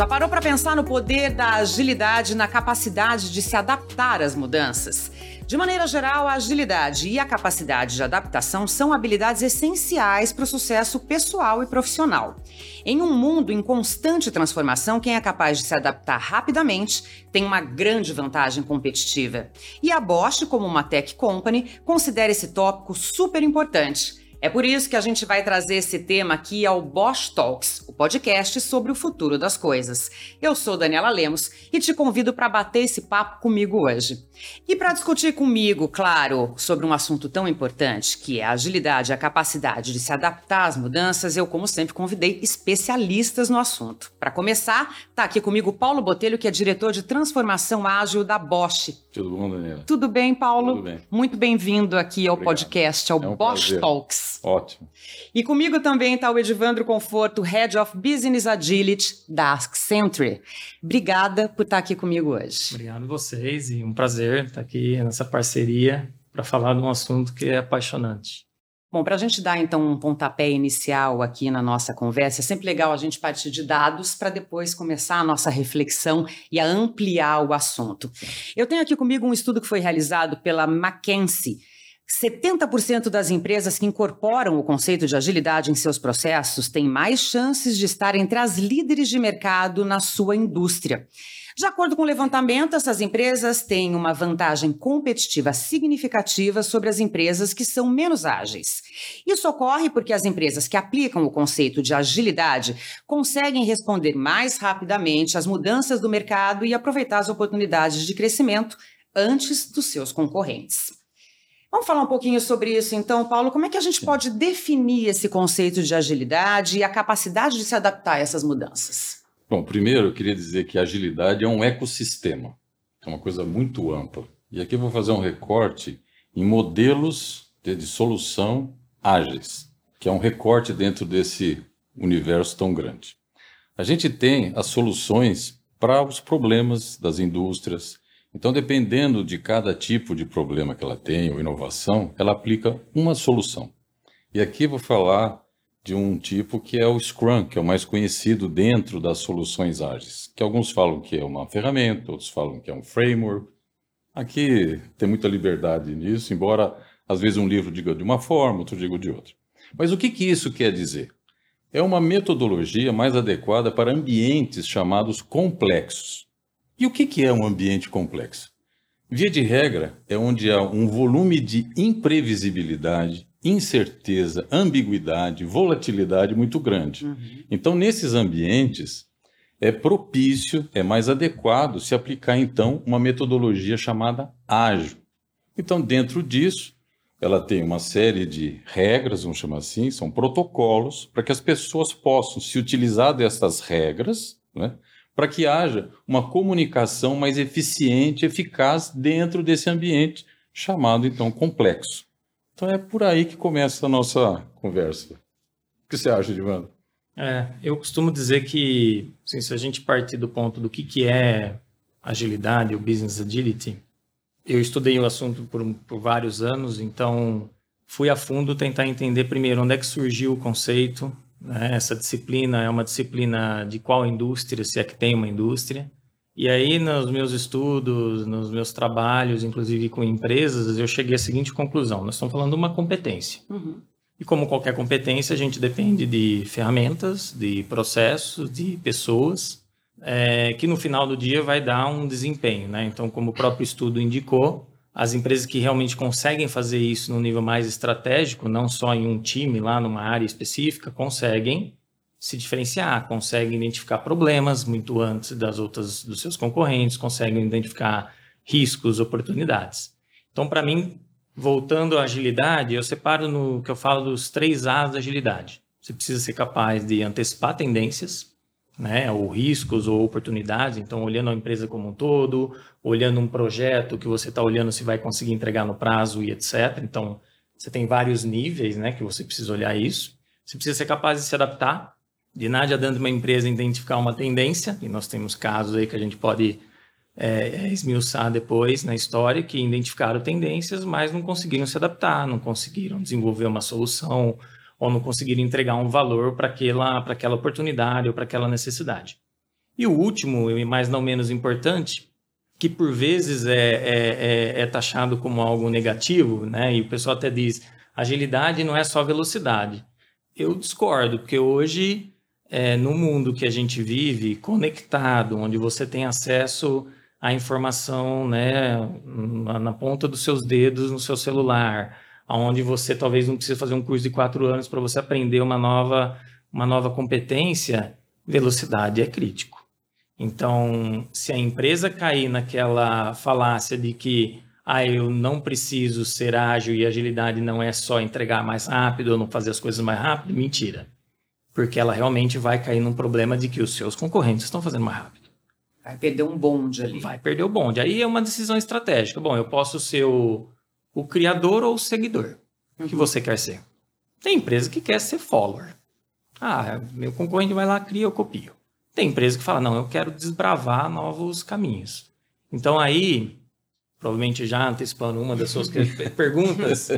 Já parou para pensar no poder da agilidade na capacidade de se adaptar às mudanças? De maneira geral, a agilidade e a capacidade de adaptação são habilidades essenciais para o sucesso pessoal e profissional. Em um mundo em constante transformação, quem é capaz de se adaptar rapidamente tem uma grande vantagem competitiva. E a Bosch, como uma tech company, considera esse tópico super importante é por isso que a gente vai trazer esse tema aqui ao Bosch Talks, o podcast sobre o futuro das coisas. Eu sou Daniela Lemos e te convido para bater esse papo comigo hoje. E para discutir comigo, claro, sobre um assunto tão importante, que é a agilidade e a capacidade de se adaptar às mudanças, eu, como sempre, convidei especialistas no assunto. Para começar, está aqui comigo Paulo Botelho, que é diretor de transformação ágil da Bosch. Tudo bom, Daniela? Tudo bem, Paulo? Tudo bem. Muito bem-vindo aqui ao Obrigado. podcast, ao É um Bosch prazer. Talks. Ótimo. E comigo também está o Edivandro Conforto, Head of Business Agility da Accenture. Obrigada por estar aqui comigo hoje. Obrigado a vocês e um prazer estar aqui nessa parceria para falar de um assunto que é apaixonante. Bom, para a gente dar então um pontapé inicial aqui na nossa conversa, é sempre legal a gente partir de dados para depois começar a nossa reflexão e a ampliar o assunto. Eu tenho aqui comigo um estudo que foi realizado pela McKinsey. 70% das empresas que incorporam o conceito de agilidade em seus processos têm mais chances de estar entre as líderes de mercado na sua indústria. De acordo com o levantamento, essas empresas têm uma vantagem competitiva significativa sobre as empresas que são menos ágeis. Isso ocorre porque as empresas que aplicam o conceito de agilidade conseguem responder mais rapidamente às mudanças do mercado e aproveitar as oportunidades de crescimento antes dos seus concorrentes. Vamos falar um pouquinho sobre isso então, Paulo. Como é que a gente pode definir esse conceito de agilidade e a capacidade de se adaptar a essas mudanças? Bom, primeiro eu queria dizer que a agilidade é um ecossistema, é uma coisa muito ampla. E aqui eu vou fazer um recorte em modelos de, de solução ágeis, que é um recorte dentro desse universo tão grande. A gente tem as soluções para os problemas das indústrias. Então, dependendo de cada tipo de problema que ela tem ou inovação, ela aplica uma solução. E aqui vou falar de um tipo que é o Scrum, que é o mais conhecido dentro das soluções ágeis, que alguns falam que é uma ferramenta, outros falam que é um framework. Aqui tem muita liberdade nisso, embora às vezes um livro diga de uma forma, outro diga de outra. Mas o que, que isso quer dizer? É uma metodologia mais adequada para ambientes chamados complexos. E o que, que é um ambiente complexo? Via de regra, é onde há um volume de imprevisibilidade, incerteza, ambiguidade, volatilidade muito grande. Então, nesses ambientes, é propício, é mais adequado se aplicar, então, uma metodologia chamada ágil. Então, dentro disso, ela tem uma série de regras, vamos chamar assim, são protocolos, para que as pessoas possam se utilizar dessas regras, né, para que haja uma comunicação mais eficiente, eficaz dentro desse ambiente chamado, então, complexo. Então, é por aí que começa a nossa conversa. O que você acha, Divando? É, eu costumo dizer que assim, se a gente partir do ponto do que, que é agilidade, o business agility, eu estudei o assunto por, por vários anos, então fui a fundo tentar entender primeiro onde é que surgiu o conceito. Né? Essa disciplina é uma disciplina de qual indústria, se é que tem uma indústria. E aí, nos meus estudos, nos meus trabalhos, inclusive com empresas, eu cheguei à seguinte conclusão: nós estamos falando de uma competência. Uhum. E como qualquer competência, a gente depende de ferramentas, de processos, de pessoas, é, que no final do dia vai dar um desempenho. Né? Então, como o próprio estudo indicou, as empresas que realmente conseguem fazer isso no nível mais estratégico, não só em um time lá numa área específica, conseguem se diferenciar, conseguem identificar problemas muito antes das outras dos seus concorrentes, conseguem identificar riscos, oportunidades. Então, para mim, voltando à agilidade, eu separo no que eu falo dos três A's da agilidade. Você precisa ser capaz de antecipar tendências, né, ou riscos ou oportunidades. Então, olhando a empresa como um todo, olhando um projeto que você está olhando se vai conseguir entregar no prazo e etc. Então, você tem vários níveis, né, que você precisa olhar isso. Você precisa ser capaz de se adaptar. De nada adianta uma empresa identificar uma tendência, e nós temos casos aí que a gente pode é, esmiuçar depois na história, que identificaram tendências, mas não conseguiram se adaptar, não conseguiram desenvolver uma solução, ou não conseguiram entregar um valor para aquela, aquela oportunidade ou para aquela necessidade. E o último, e mais não menos importante, que por vezes é, é, é, é, taxado como algo negativo, né? E o pessoal até diz, agilidade não é só velocidade. Eu discordo, porque hoje, é, no mundo que a gente vive, conectado, onde você tem acesso à informação né, na, na ponta dos seus dedos no seu celular, onde você talvez não precise fazer um curso de quatro anos para você aprender uma nova, uma nova competência, velocidade é crítico. Então, se a empresa cair naquela falácia de que ah, eu não preciso ser ágil e agilidade não é só entregar mais rápido ou não fazer as coisas mais rápido, mentira. Porque ela realmente vai cair num problema de que os seus concorrentes estão fazendo mais rápido. Vai perder um bonde ali. Vai perder o bonde. Aí é uma decisão estratégica. Bom, eu posso ser o, o criador ou o seguidor uhum. que você quer ser. Tem empresa que quer ser follower. Ah, meu concorrente vai lá, cria, eu copio. Tem empresa que fala, não, eu quero desbravar novos caminhos. Então aí, provavelmente já antecipando uma das suas perguntas,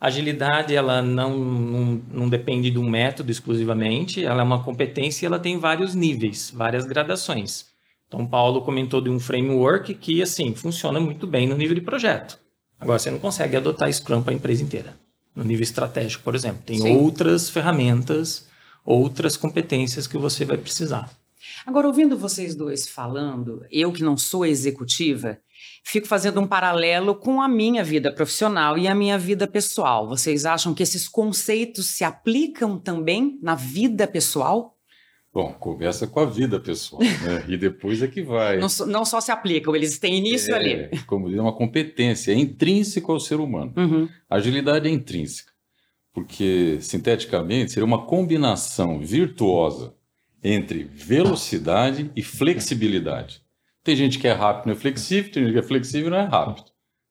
agilidade ela não, não, não, depende de um método exclusivamente, ela é uma competência e ela tem vários níveis, várias gradações. Então, Paulo comentou de um framework que, assim, funciona muito bem no nível de projeto. Agora, você não consegue adotar Scrum para a empresa inteira. No nível estratégico, por exemplo. Tem Sim. outras ferramentas, outras competências que você vai precisar. Agora, ouvindo vocês dois falando, eu que não sou executiva, fico fazendo um paralelo com a minha vida profissional e a minha vida pessoal. Vocês acham que esses conceitos se aplicam também na vida pessoal? Bom, começa com a vida pessoal, né? e depois é que vai. Não, não, só se aplicam, eles têm início é, ali. Como diz, é uma competência, é intrínseca ao ser humano. Uhum. agilidade é intrínseca, porque, sinteticamente, seria uma combinação virtuosa entre velocidade e flexibilidade. Tem gente que é rápido e não é flexível, tem gente que é flexível e não é rápido.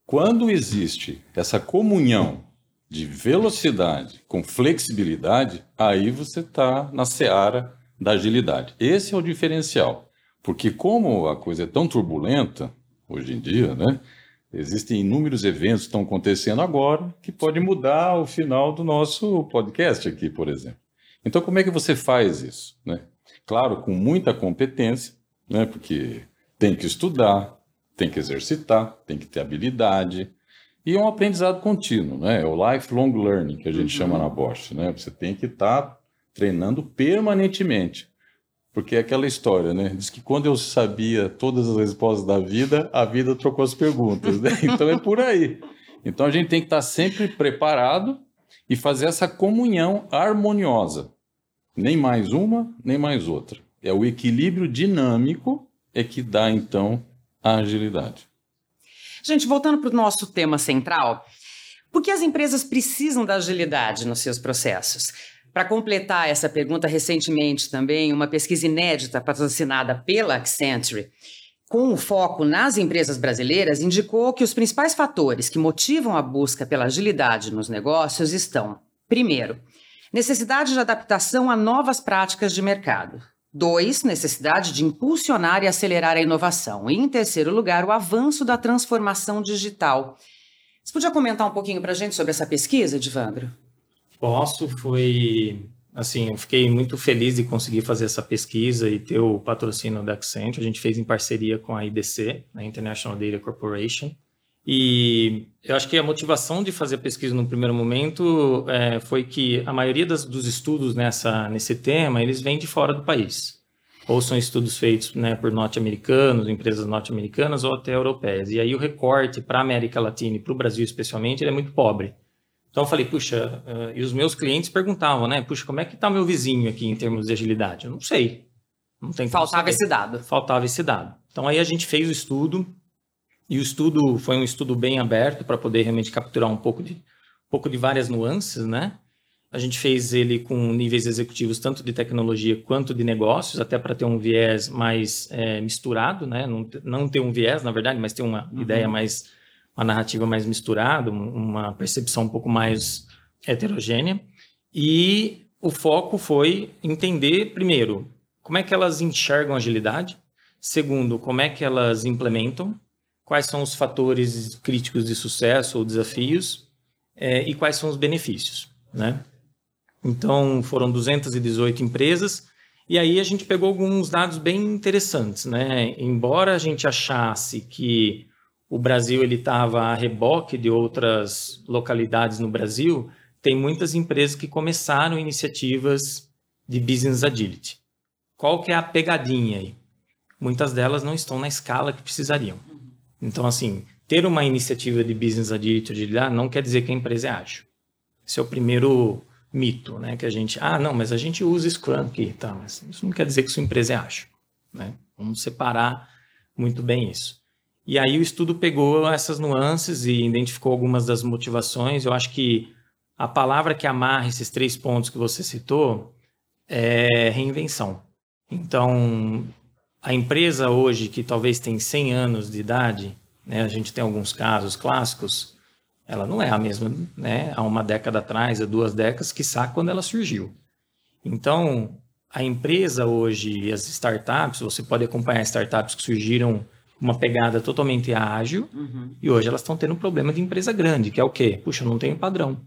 Quando existe essa comunhão de velocidade com flexibilidade, aí você está na seara da agilidade. Esse é o diferencial. Porque como a coisa é tão turbulenta, hoje em dia, né? Existem inúmeros eventos que estão acontecendo agora que podem mudar o final do nosso podcast aqui, por exemplo. Então, como é que você faz isso? Né? Claro, com muita competência, né? porque tem que estudar, tem que exercitar, tem que ter habilidade. E é um aprendizado contínuo, né? É o lifelong learning que a gente uhum. chama na Bosch, né? Você tem que estar tá treinando permanentemente. Porque é aquela história, né? Diz que quando eu sabia todas as respostas da vida, a vida trocou as perguntas, né? Então é por aí. Então a gente tem que estar sempre preparado e fazer essa comunhão harmoniosa nem mais uma, nem mais outra. É o equilíbrio dinâmico é que dá, então, a agilidade. Gente, voltando para o nosso tema central, por que as empresas precisam da agilidade nos seus processos? Para completar essa pergunta, recentemente também, uma pesquisa inédita patrocinada pela Accenture, com o foco nas empresas brasileiras, indicou que os principais fatores que motivam a busca pela agilidade nos negócios estão, primeiro, Necessidade de adaptação a novas práticas de mercado. Dois, necessidade de impulsionar e acelerar a inovação. E, em terceiro lugar, o avanço da transformação digital. Você podia comentar um pouquinho para a gente sobre essa pesquisa, Divandro? Posso. Foi. Assim, eu fiquei muito feliz de conseguir fazer essa pesquisa e ter o patrocínio da Accenture. A gente fez em parceria com a IDC, a International Data Corporation. E eu acho que a motivação de fazer a pesquisa no primeiro momento é, foi que a maioria das, dos estudos nessa, nesse tema, eles vêm de fora do país. Ou são estudos feitos né, por norte-americanos, empresas norte-americanas ou até europeias. E aí o recorte para a América Latina e para o Brasil especialmente, é muito pobre. Então eu falei, puxa, uh, e os meus clientes perguntavam, né? Puxa, como é que está meu vizinho aqui em termos de agilidade? Eu não sei. Não tem Faltava esse dado. Faltava esse dado. Então aí a gente fez o estudo, e o estudo foi um estudo bem aberto para poder realmente capturar um pouco de, um pouco de várias nuances, né? A gente fez ele com níveis executivos tanto de tecnologia quanto de negócios, até para ter um viés mais é, misturado, né? Não, não ter um viés, na verdade, mas ter uma uhum. ideia mais, uma narrativa mais misturada, uma percepção um pouco mais heterogênea. E o foco foi entender, primeiro, como é que elas enxergam agilidade, segundo, como é que elas implementam, quais são os fatores críticos de sucesso ou desafios é, e quais são os benefícios, né? Então, foram 218 empresas E aí a gente pegou alguns dados bem interessantes, né? Embora a gente achasse que o Brasil ele estava a reboque de outras localidades no Brasil, tem muitas empresas que começaram iniciativas de business agility. Qual que é a pegadinha aí? Muitas delas não estão na escala que precisariam. Então, assim, ter uma iniciativa de business agility não quer dizer que a empresa é ágil. Esse é o primeiro mito, né? Que a gente, ah, não, mas a gente usa Scrum aqui, tá? Mas isso não quer dizer que sua empresa é ágil, né? Vamos separar muito bem isso. E aí o estudo pegou essas nuances e identificou algumas das motivações. Eu acho que a palavra que amarra esses três pontos que você citou é reinvenção. Então, a empresa hoje que talvez tem 100 anos de idade, né, a gente tem alguns casos clássicos, ela não é a mesma, né, há uma década atrás, há duas décadas, que sabe quando ela surgiu. Então, a empresa hoje, as startups, você pode acompanhar startups que surgiram uma pegada totalmente ágil uhum. e hoje elas estão tendo um problema de empresa grande, que é o quê? Puxa, eu não tenho padrão,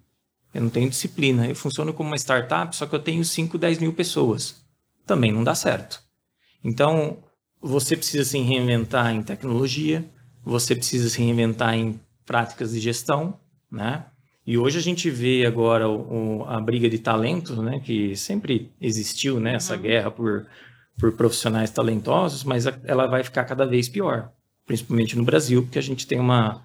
eu não tenho disciplina, eu funciono como uma startup, só que eu tenho 5, 10 mil pessoas. Também não dá certo. Então, você precisa se reinventar em tecnologia, você precisa se reinventar em práticas de gestão, né? E hoje a gente vê agora o, o, a briga de talentos, né? Que sempre existiu, né? Essa uhum. guerra por, por profissionais talentosos, mas ela vai ficar cada vez pior, principalmente no Brasil, porque a gente tem uma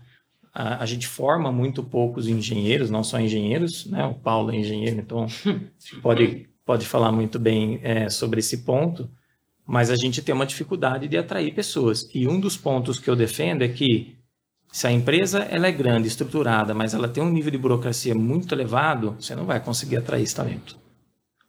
a, a, gente forma muito poucos engenheiros, não só engenheiros, né? O Paulo é engenheiro, então pode pode falar muito bem é, sobre esse ponto, mas a gente tem uma dificuldade de atrair pessoas. E um dos pontos que eu defendo é que se a empresa ela é grande, estruturada, mas ela tem um nível de burocracia muito elevado, você não vai conseguir atrair esse talento.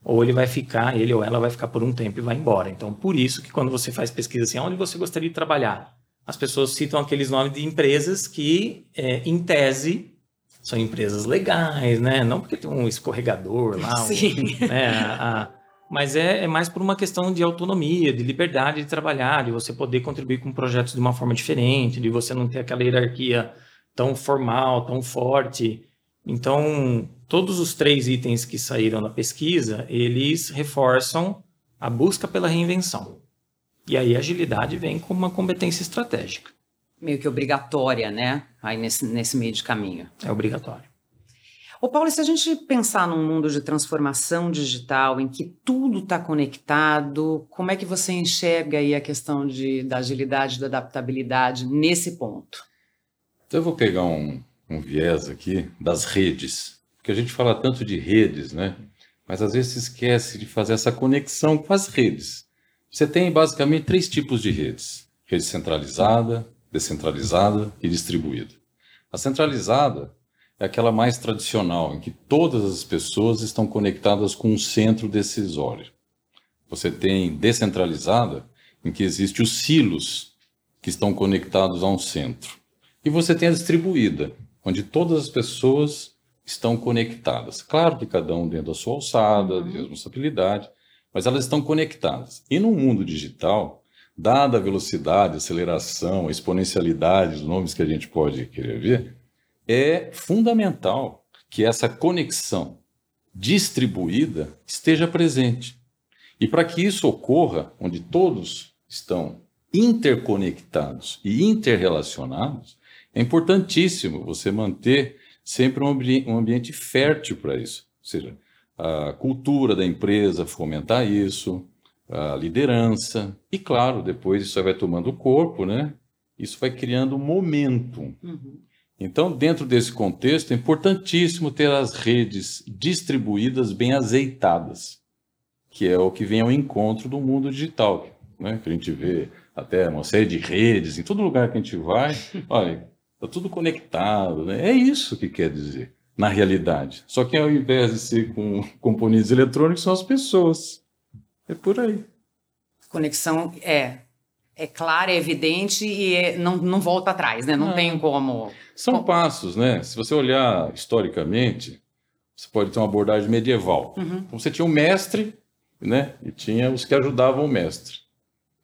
Ou ele vai ficar, ele ou ela vai ficar por um tempo e vai embora. Então, por isso que quando você faz pesquisa assim, onde você gostaria de trabalhar? As pessoas citam aqueles nomes de empresas que, é, em tese, são empresas legais, né? Não porque tem um escorregador lá, Sim. Um, né? a, mas é, é, mais por uma questão de autonomia, de liberdade de trabalhar, de você poder contribuir com projetos de uma forma diferente, de você não ter aquela hierarquia tão formal, tão forte. Então, todos os três itens que saíram na pesquisa, eles reforçam a busca pela reinvenção. E aí a agilidade vem como uma competência estratégica. Meio que obrigatória, né? Aí nesse, nesse meio de caminho. É obrigatório. Ô Paulo, se a gente pensar num mundo de transformação digital em que tudo está conectado, como é que você enxerga aí a questão de, da agilidade, da adaptabilidade nesse ponto? Então eu vou pegar um, um viés aqui das redes, porque a gente fala tanto de redes, né? Mas às vezes se esquece de fazer essa conexão com as redes. Você tem basicamente três tipos de redes: rede centralizada, descentralizada e distribuída. A centralizada é aquela mais tradicional, em que todas as pessoas estão conectadas com um centro decisório. Você tem descentralizada, em que existe os silos que estão conectados a um centro. E você tem a distribuída, onde todas as pessoas estão conectadas. Claro que cada um dentro da sua alçada, de responsabilidade, mas elas estão conectadas. E no mundo digital, dada a velocidade, a aceleração, a exponencialidade, os nomes que a gente pode querer ver, é fundamental que essa conexão distribuída esteja presente. E para que isso ocorra, onde todos estão interconectados e interrelacionados, é importantíssimo você manter sempre um, ambi um ambiente fértil para isso. Ou seja, a cultura da empresa fomentar isso, a liderança, e claro, depois isso vai tomando corpo, né? Isso vai criando um momento. Uhum. Então, dentro desse contexto, é importantíssimo ter as redes distribuídas bem azeitadas, que é o que vem ao encontro do mundo digital, né? que a gente vê até uma série de redes, em todo lugar que a gente vai, olha, está tudo conectado. Né? É isso que quer dizer, na realidade. Só que ao invés de ser com componentes eletrônicos, são as pessoas. É por aí. Conexão é é clara, é evidente e é, não, não volta atrás, né? Não, não. tem como. São passos, né? Se você olhar historicamente, você pode ter uma abordagem medieval. Uhum. Então, você tinha um mestre, né? E tinha os que ajudavam o mestre.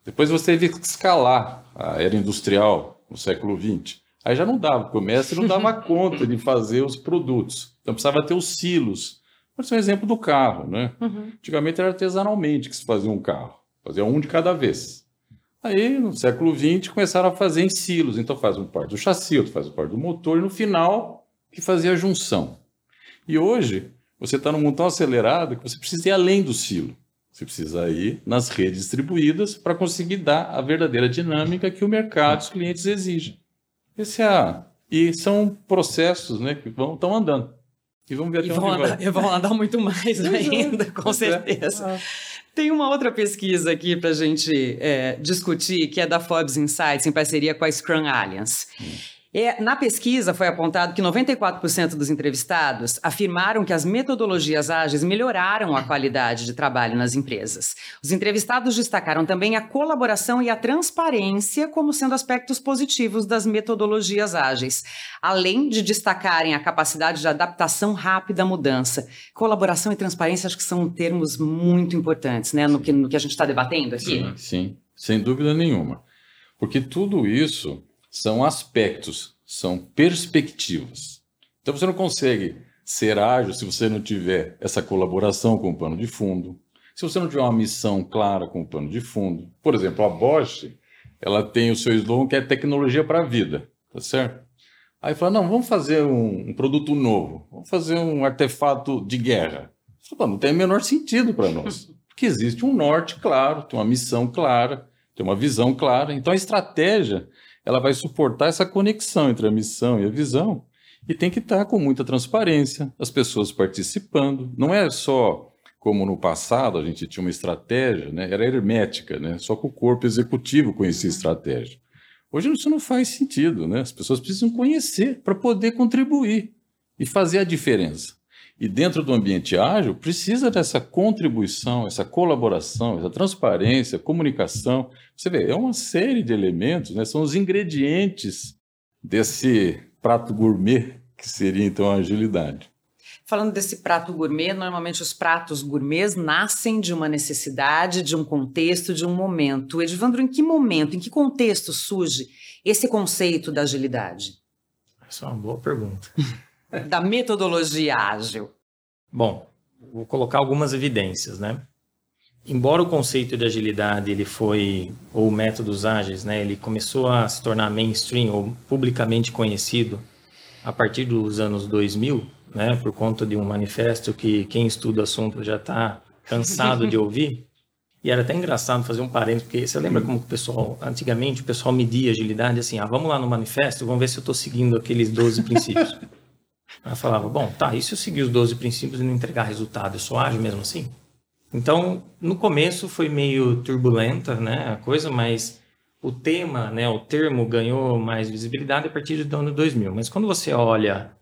Depois você teve que escalar a era industrial no século XX. Aí já não dava, porque o mestre não dava conta de fazer os produtos. Então precisava ter os silos Vou ser um exemplo do carro, né? Uhum. Antigamente era artesanalmente que se fazia um carro. Fazia um de cada vez. Aí, no século XX, começaram a fazer em silos. Então, faz um parte do chassi, outro faz um parte do motor, e no final, que fazia a junção. E hoje, você está num mundo tão acelerado que você precisa ir além do silo. Você precisa ir nas redes distribuídas para conseguir dar a verdadeira dinâmica que o mercado e os clientes exigem. Esse é a... E são processos né, que vão, estão andando. E vamos ver até e vão andar, vai. vão andar muito mais ainda, com é. certeza. É. Tem uma outra pesquisa aqui para a gente é, discutir, que é da Forbes Insights, em parceria com a Scrum Alliance. Hum. É, na pesquisa foi apontado que 94% dos entrevistados afirmaram que as metodologias ágeis melhoraram a qualidade de trabalho nas empresas. Os entrevistados destacaram também a colaboração e a transparência como sendo aspectos positivos das metodologias ágeis, além de destacarem a capacidade de adaptação rápida à mudança. Colaboração e transparência acho que são termos muito importantes, né, no que, no que a gente está debatendo aqui. Sim, sim, sem dúvida nenhuma. Porque tudo isso são aspectos, são perspectivas. Então você não consegue ser ágil se você não tiver essa colaboração com o pano de fundo, se você não tiver uma missão clara com o pano de fundo. Por exemplo, a Bosch, ela tem o seu slogan que é tecnologia para a vida, tá certo? Aí fala, não, vamos fazer um, um produto novo, vamos fazer um artefato de guerra. Não tem o menor sentido para nós, porque existe um norte claro, tem uma missão clara, tem uma visão clara. Então a estratégia ela vai suportar essa conexão entre a missão e a visão e tem que estar com muita transparência, as pessoas participando. Não é só como no passado a gente tinha uma estratégia, né? era hermética, né? só que o corpo executivo conhecia uhum. estratégia. Hoje isso não faz sentido, né? as pessoas precisam conhecer para poder contribuir e fazer a diferença. E dentro do ambiente ágil, precisa dessa contribuição, essa colaboração, essa transparência, comunicação. Você vê, é uma série de elementos, né? são os ingredientes desse prato gourmet que seria então a agilidade. Falando desse prato gourmet, normalmente os pratos gourmets nascem de uma necessidade, de um contexto, de um momento. Edvandro, em que momento, em que contexto surge esse conceito da agilidade? Essa é uma boa pergunta. da metodologia ágil? Bom, vou colocar algumas evidências, né? Embora o conceito de agilidade ele foi ou métodos ágeis, né, ele começou a se tornar mainstream ou publicamente conhecido a partir dos anos 2000, né, por conta de um manifesto que quem estuda o assunto já está cansado de ouvir. E era até engraçado fazer um parênteses, porque você lembra como o pessoal, antigamente o pessoal media agilidade assim, ah, vamos lá no manifesto, vamos ver se eu estou seguindo aqueles 12 princípios. Ela falava, bom, tá, e se eu seguir os 12 princípios e não entregar resultado, eu sou ágil mesmo assim? Então, no começo foi meio turbulenta, né, a coisa, mas o tema, né, o termo ganhou mais visibilidade a partir do ano 2000. Mas quando você olha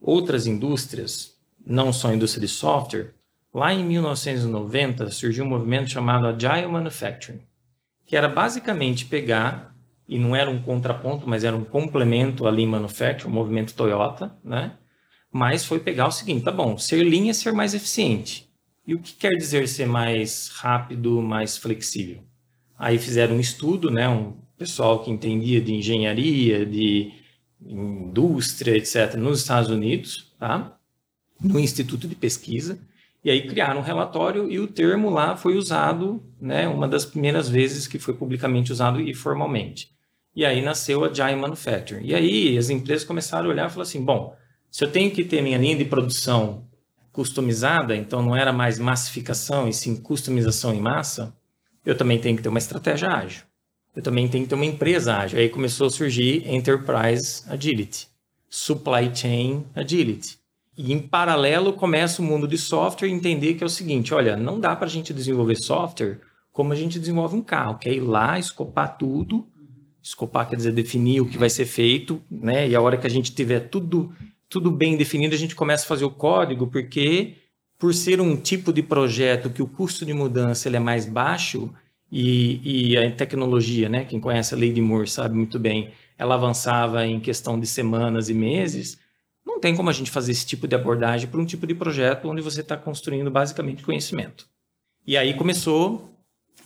outras indústrias, não só a indústria de software, lá em 1990 surgiu um movimento chamado Agile Manufacturing, que era basicamente pegar, e não era um contraponto, mas era um complemento ali em Manufacturing, o movimento Toyota, né? Mas foi pegar o seguinte, tá bom, ser linha é ser mais eficiente. E o que quer dizer ser mais rápido, mais flexível? Aí fizeram um estudo, né, um pessoal que entendia de engenharia, de indústria, etc., nos Estados Unidos, tá? no Instituto de Pesquisa, e aí criaram um relatório e o termo lá foi usado, né, uma das primeiras vezes que foi publicamente usado e formalmente. E aí nasceu a Agile Manufacturing. E aí as empresas começaram a olhar e falaram assim, bom, se eu tenho que ter minha linha de produção customizada, então não era mais massificação e sim customização em massa, eu também tenho que ter uma estratégia ágil. Eu também tenho que ter uma empresa ágil. Aí começou a surgir Enterprise Agility, Supply Chain Agility. E em paralelo começa o mundo de software entender que é o seguinte, olha, não dá para a gente desenvolver software como a gente desenvolve um carro, que é ir lá, escopar tudo, escopar quer dizer definir o que vai ser feito, né? E a hora que a gente tiver tudo tudo bem definido, a gente começa a fazer o código, porque por ser um tipo de projeto que o custo de mudança ele é mais baixo e, e a tecnologia, né, quem conhece a lei de Moore sabe muito bem, ela avançava em questão de semanas e meses, não tem como a gente fazer esse tipo de abordagem para um tipo de projeto onde você está construindo basicamente conhecimento. E aí começou,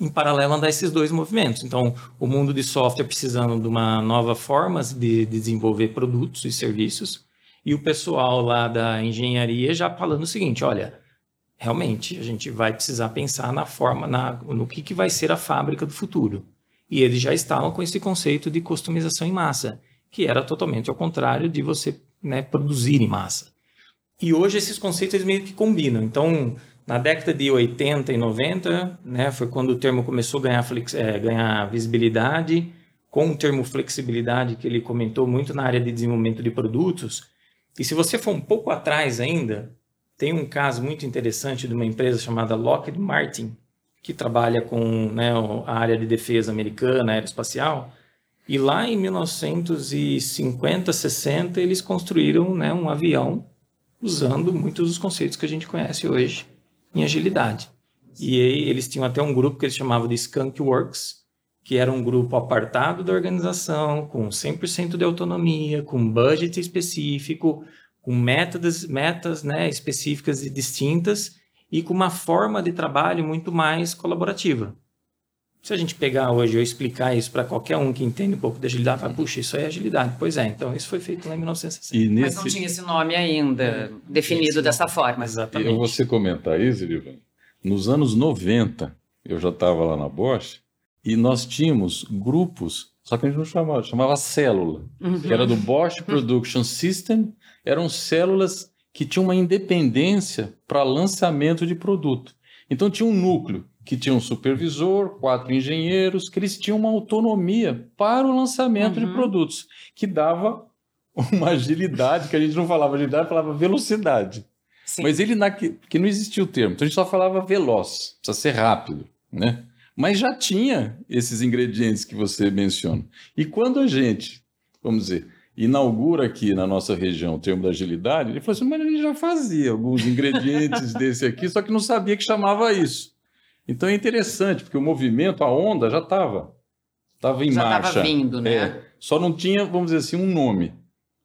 em paralelo, andar esses dois movimentos. Então, o mundo de software precisando de uma nova forma de desenvolver produtos e serviços, e o pessoal lá da engenharia já falando o seguinte: olha, realmente a gente vai precisar pensar na forma, na, no que, que vai ser a fábrica do futuro. E eles já estavam com esse conceito de customização em massa, que era totalmente ao contrário de você né, produzir em massa. E hoje esses conceitos eles meio que combinam. Então, na década de 80 e 90, né, foi quando o termo começou a ganhar, é, ganhar visibilidade, com o termo flexibilidade que ele comentou muito na área de desenvolvimento de produtos. E se você for um pouco atrás ainda, tem um caso muito interessante de uma empresa chamada Lockheed Martin, que trabalha com né, a área de defesa americana, aeroespacial. E lá em 1950, 60, eles construíram né, um avião usando muitos dos conceitos que a gente conhece hoje em agilidade. E aí eles tinham até um grupo que eles chamavam de Skunk Works, que era um grupo apartado da organização, com 100% de autonomia, com budget específico, com metas, metas né, específicas e distintas, e com uma forma de trabalho muito mais colaborativa. Se a gente pegar hoje e explicar isso para qualquer um que entende um pouco de agilidade, fala, puxa, isso é agilidade. Pois é, então isso foi feito lá em 1960. Nesse... Mas não tinha esse nome ainda definido dessa nome. forma. Exatamente. E você comentar isso, Ivan, nos anos 90, eu já estava lá na Bosch, e nós tínhamos grupos, só que a gente não chamava, chamava célula, uhum. que era do Bosch Production System, eram células que tinham uma independência para lançamento de produto. Então tinha um núcleo que tinha um supervisor, quatro engenheiros, que eles tinham uma autonomia para o lançamento uhum. de produtos, que dava uma agilidade, que a gente não falava agilidade, falava velocidade. Sim. Mas ele, na, que não existia o termo, então a gente só falava veloz, precisa ser rápido, né? Mas já tinha esses ingredientes que você menciona. E quando a gente, vamos dizer, inaugura aqui na nossa região o termo da agilidade, ele falou assim, mas a gente já fazia alguns ingredientes desse aqui, só que não sabia que chamava isso. Então é interessante, porque o movimento, a onda já estava. Estava em já marcha. Já estava vindo, né? É, só não tinha, vamos dizer assim, um nome.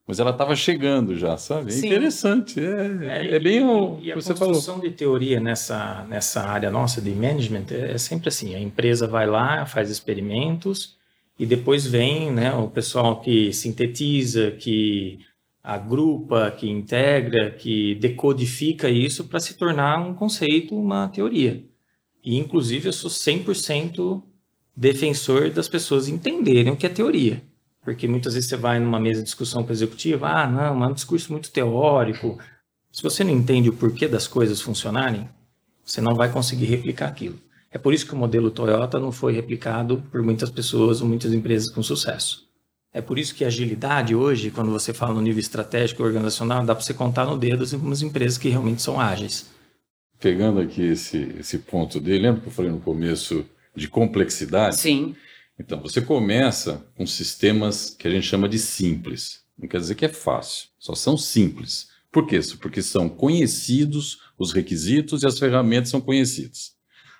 Mas ela estava chegando já, sabe? É interessante. É, é, é bem o que você falou. A construção de teoria nessa, nessa área nossa de management é, é sempre assim. A empresa vai lá, faz experimentos e depois vem né, o pessoal que sintetiza, que agrupa, que integra, que decodifica isso para se tornar um conceito, uma teoria. E, inclusive, eu sou 100% defensor das pessoas entenderem o que é teoria. Porque muitas vezes você vai numa mesa de discussão com o executivo, ah, não, é um discurso muito teórico. Se você não entende o porquê das coisas funcionarem, você não vai conseguir replicar aquilo. É por isso que o modelo Toyota não foi replicado por muitas pessoas ou muitas empresas com sucesso. É por isso que a agilidade hoje, quando você fala no nível estratégico e organizacional, dá para você contar no dedo algumas empresas que realmente são ágeis pegando aqui esse, esse ponto dele, lembra que eu falei no começo de complexidade? Sim. Então, você começa com sistemas que a gente chama de simples. Não quer dizer que é fácil, só são simples. Por quê? Porque são conhecidos os requisitos e as ferramentas são conhecidas.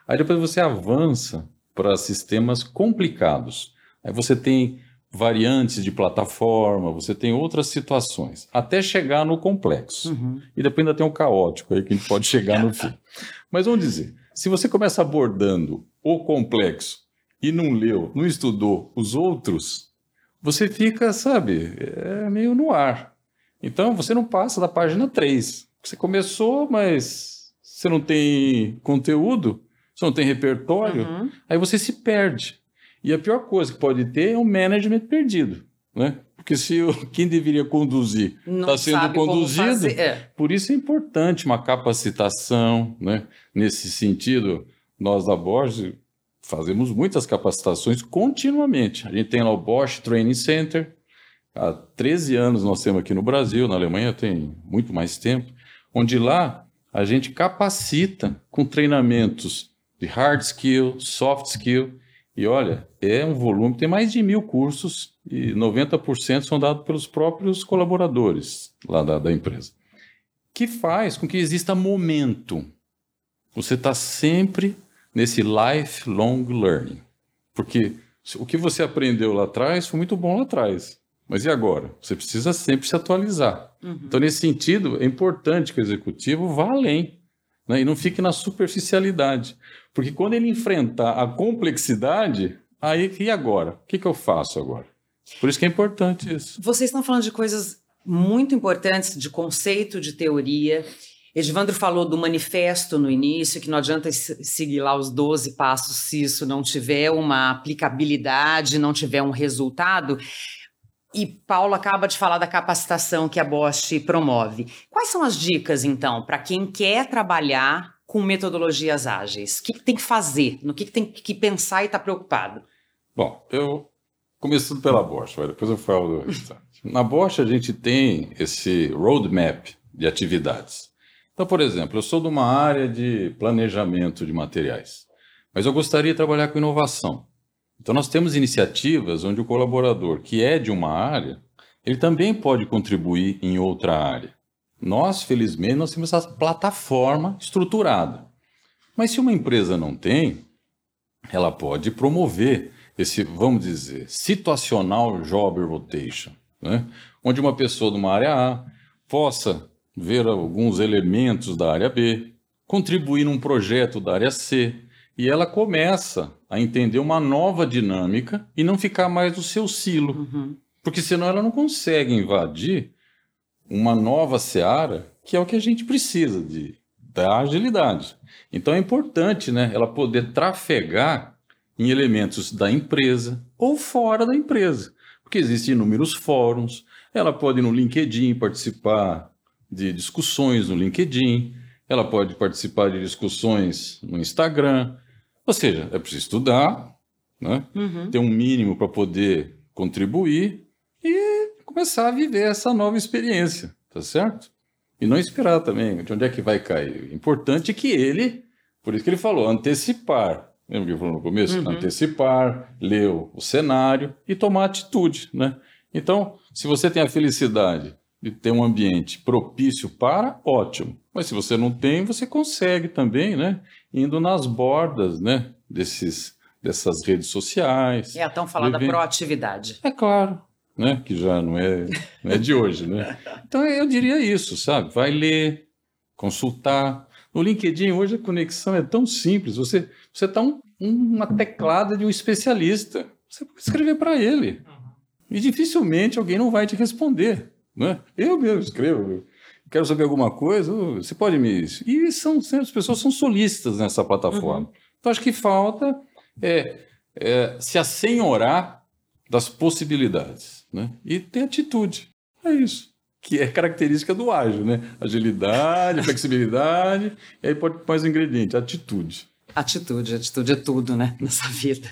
Aí depois você avança para sistemas complicados. Aí você tem variantes de plataforma, você tem outras situações, até chegar no complexo. Uhum. E depois ainda tem o caótico aí que a gente pode chegar no fim. Mas vamos dizer, se você começa abordando o complexo e não leu, não estudou os outros, você fica, sabe, é meio no ar. Então você não passa da página 3. Você começou, mas você não tem conteúdo, você não tem repertório, uhum. aí você se perde. E a pior coisa que pode ter é um management perdido, né? Porque se o, quem deveria conduzir está sendo conduzido, é. por isso é importante uma capacitação, né? Nesse sentido, nós da Bosch fazemos muitas capacitações continuamente. A gente tem lá o Bosch Training Center, há 13 anos nós temos aqui no Brasil, na Alemanha tem muito mais tempo, onde lá a gente capacita com treinamentos de hard skill, soft skill, e olha, é um volume, tem mais de mil cursos e 90% são dados pelos próprios colaboradores lá da, da empresa. Que faz com que exista momento. Você está sempre nesse lifelong learning. Porque o que você aprendeu lá atrás foi muito bom lá atrás. Mas e agora? Você precisa sempre se atualizar. Uhum. Então, nesse sentido, é importante que o executivo vá além né? e não fique na superficialidade. Porque quando ele enfrentar a complexidade, aí e agora? O que, que eu faço agora? Por isso que é importante isso. Vocês estão falando de coisas muito importantes, de conceito, de teoria. Edvandro falou do manifesto no início, que não adianta seguir lá os 12 passos se isso não tiver uma aplicabilidade, não tiver um resultado. E Paulo acaba de falar da capacitação que a Bosch promove. Quais são as dicas, então, para quem quer trabalhar com metodologias ágeis? O que, tem que fazer? No que, que tem que pensar e estar tá preocupado? Bom, eu começando pela Bosch, depois eu falo do restante. Na Bosch a gente tem esse roadmap de atividades. Então, por exemplo, eu sou de uma área de planejamento de materiais, mas eu gostaria de trabalhar com inovação. Então, nós temos iniciativas onde o colaborador que é de uma área, ele também pode contribuir em outra área. Nós, felizmente, nós temos essa plataforma estruturada. Mas se uma empresa não tem, ela pode promover esse, vamos dizer, situacional job rotation, né? onde uma pessoa de uma área A possa ver alguns elementos da área B, contribuir num projeto da área C, e ela começa a entender uma nova dinâmica e não ficar mais no seu silo. Uhum. Porque senão ela não consegue invadir uma nova seara, que é o que a gente precisa de da agilidade. Então é importante, né, ela poder trafegar em elementos da empresa ou fora da empresa, porque existem inúmeros fóruns. Ela pode ir no LinkedIn participar de discussões no LinkedIn, ela pode participar de discussões no Instagram. Ou seja, é preciso estudar, né? Uhum. ter um mínimo para poder contribuir e começar a viver essa nova experiência, tá certo? E não esperar também de onde é que vai cair. O importante é que ele, por isso que ele falou, antecipar. Lembra que ele falou no começo? Uhum. Antecipar, ler o cenário e tomar atitude, né? Então, se você tem a felicidade de ter um ambiente propício para, ótimo. Mas se você não tem, você consegue também, né? Indo nas bordas, né? Desses, dessas redes sociais. É a tão falada evento. proatividade. É claro, né? Que já não é, não é de hoje, né? Então eu diria isso, sabe? Vai ler, consultar. No LinkedIn hoje a conexão é tão simples. Você você está um, uma teclada de um especialista. Você pode escrever para ele. E dificilmente alguém não vai te responder. Né? Eu mesmo escrevo, quero saber alguma coisa, você pode me. E são, as pessoas são solistas nessa plataforma. Uhum. Então acho que falta é, é, se assenhorar das possibilidades né? e ter atitude. É isso. Que é característica do ágil, né? Agilidade, flexibilidade, e aí pode mais um ingrediente, atitude. Atitude, atitude é tudo, né, nessa vida.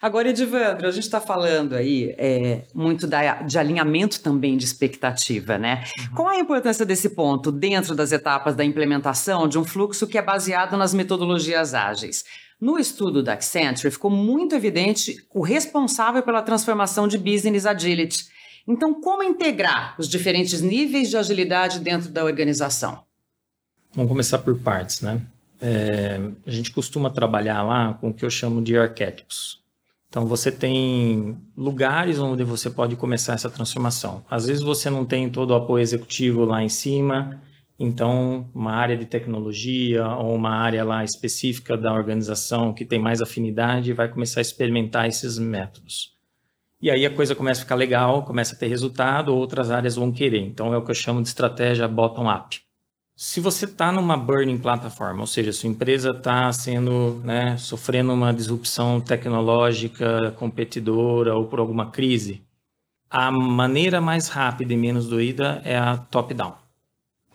Agora, Edivandro, a gente está falando aí é, muito da, de alinhamento também de expectativa, né? Uhum. Qual a importância desse ponto dentro das etapas da implementação de um fluxo que é baseado nas metodologias ágeis? No estudo da Accenture, ficou muito evidente o responsável pela transformação de business agility. Então, como integrar os diferentes níveis de agilidade dentro da organização? Vamos começar por partes, né? É, a gente costuma trabalhar lá com o que eu chamo de arquétipos. Então você tem lugares onde você pode começar essa transformação. Às vezes você não tem todo o apoio executivo lá em cima, então uma área de tecnologia ou uma área lá específica da organização que tem mais afinidade vai começar a experimentar esses métodos. E aí a coisa começa a ficar legal, começa a ter resultado, outras áreas vão querer. Então é o que eu chamo de estratégia bottom-up. Se você está numa burning plataforma, ou seja, sua empresa está sendo, né, sofrendo uma disrupção tecnológica, competidora ou por alguma crise, a maneira mais rápida e menos doída é a top-down.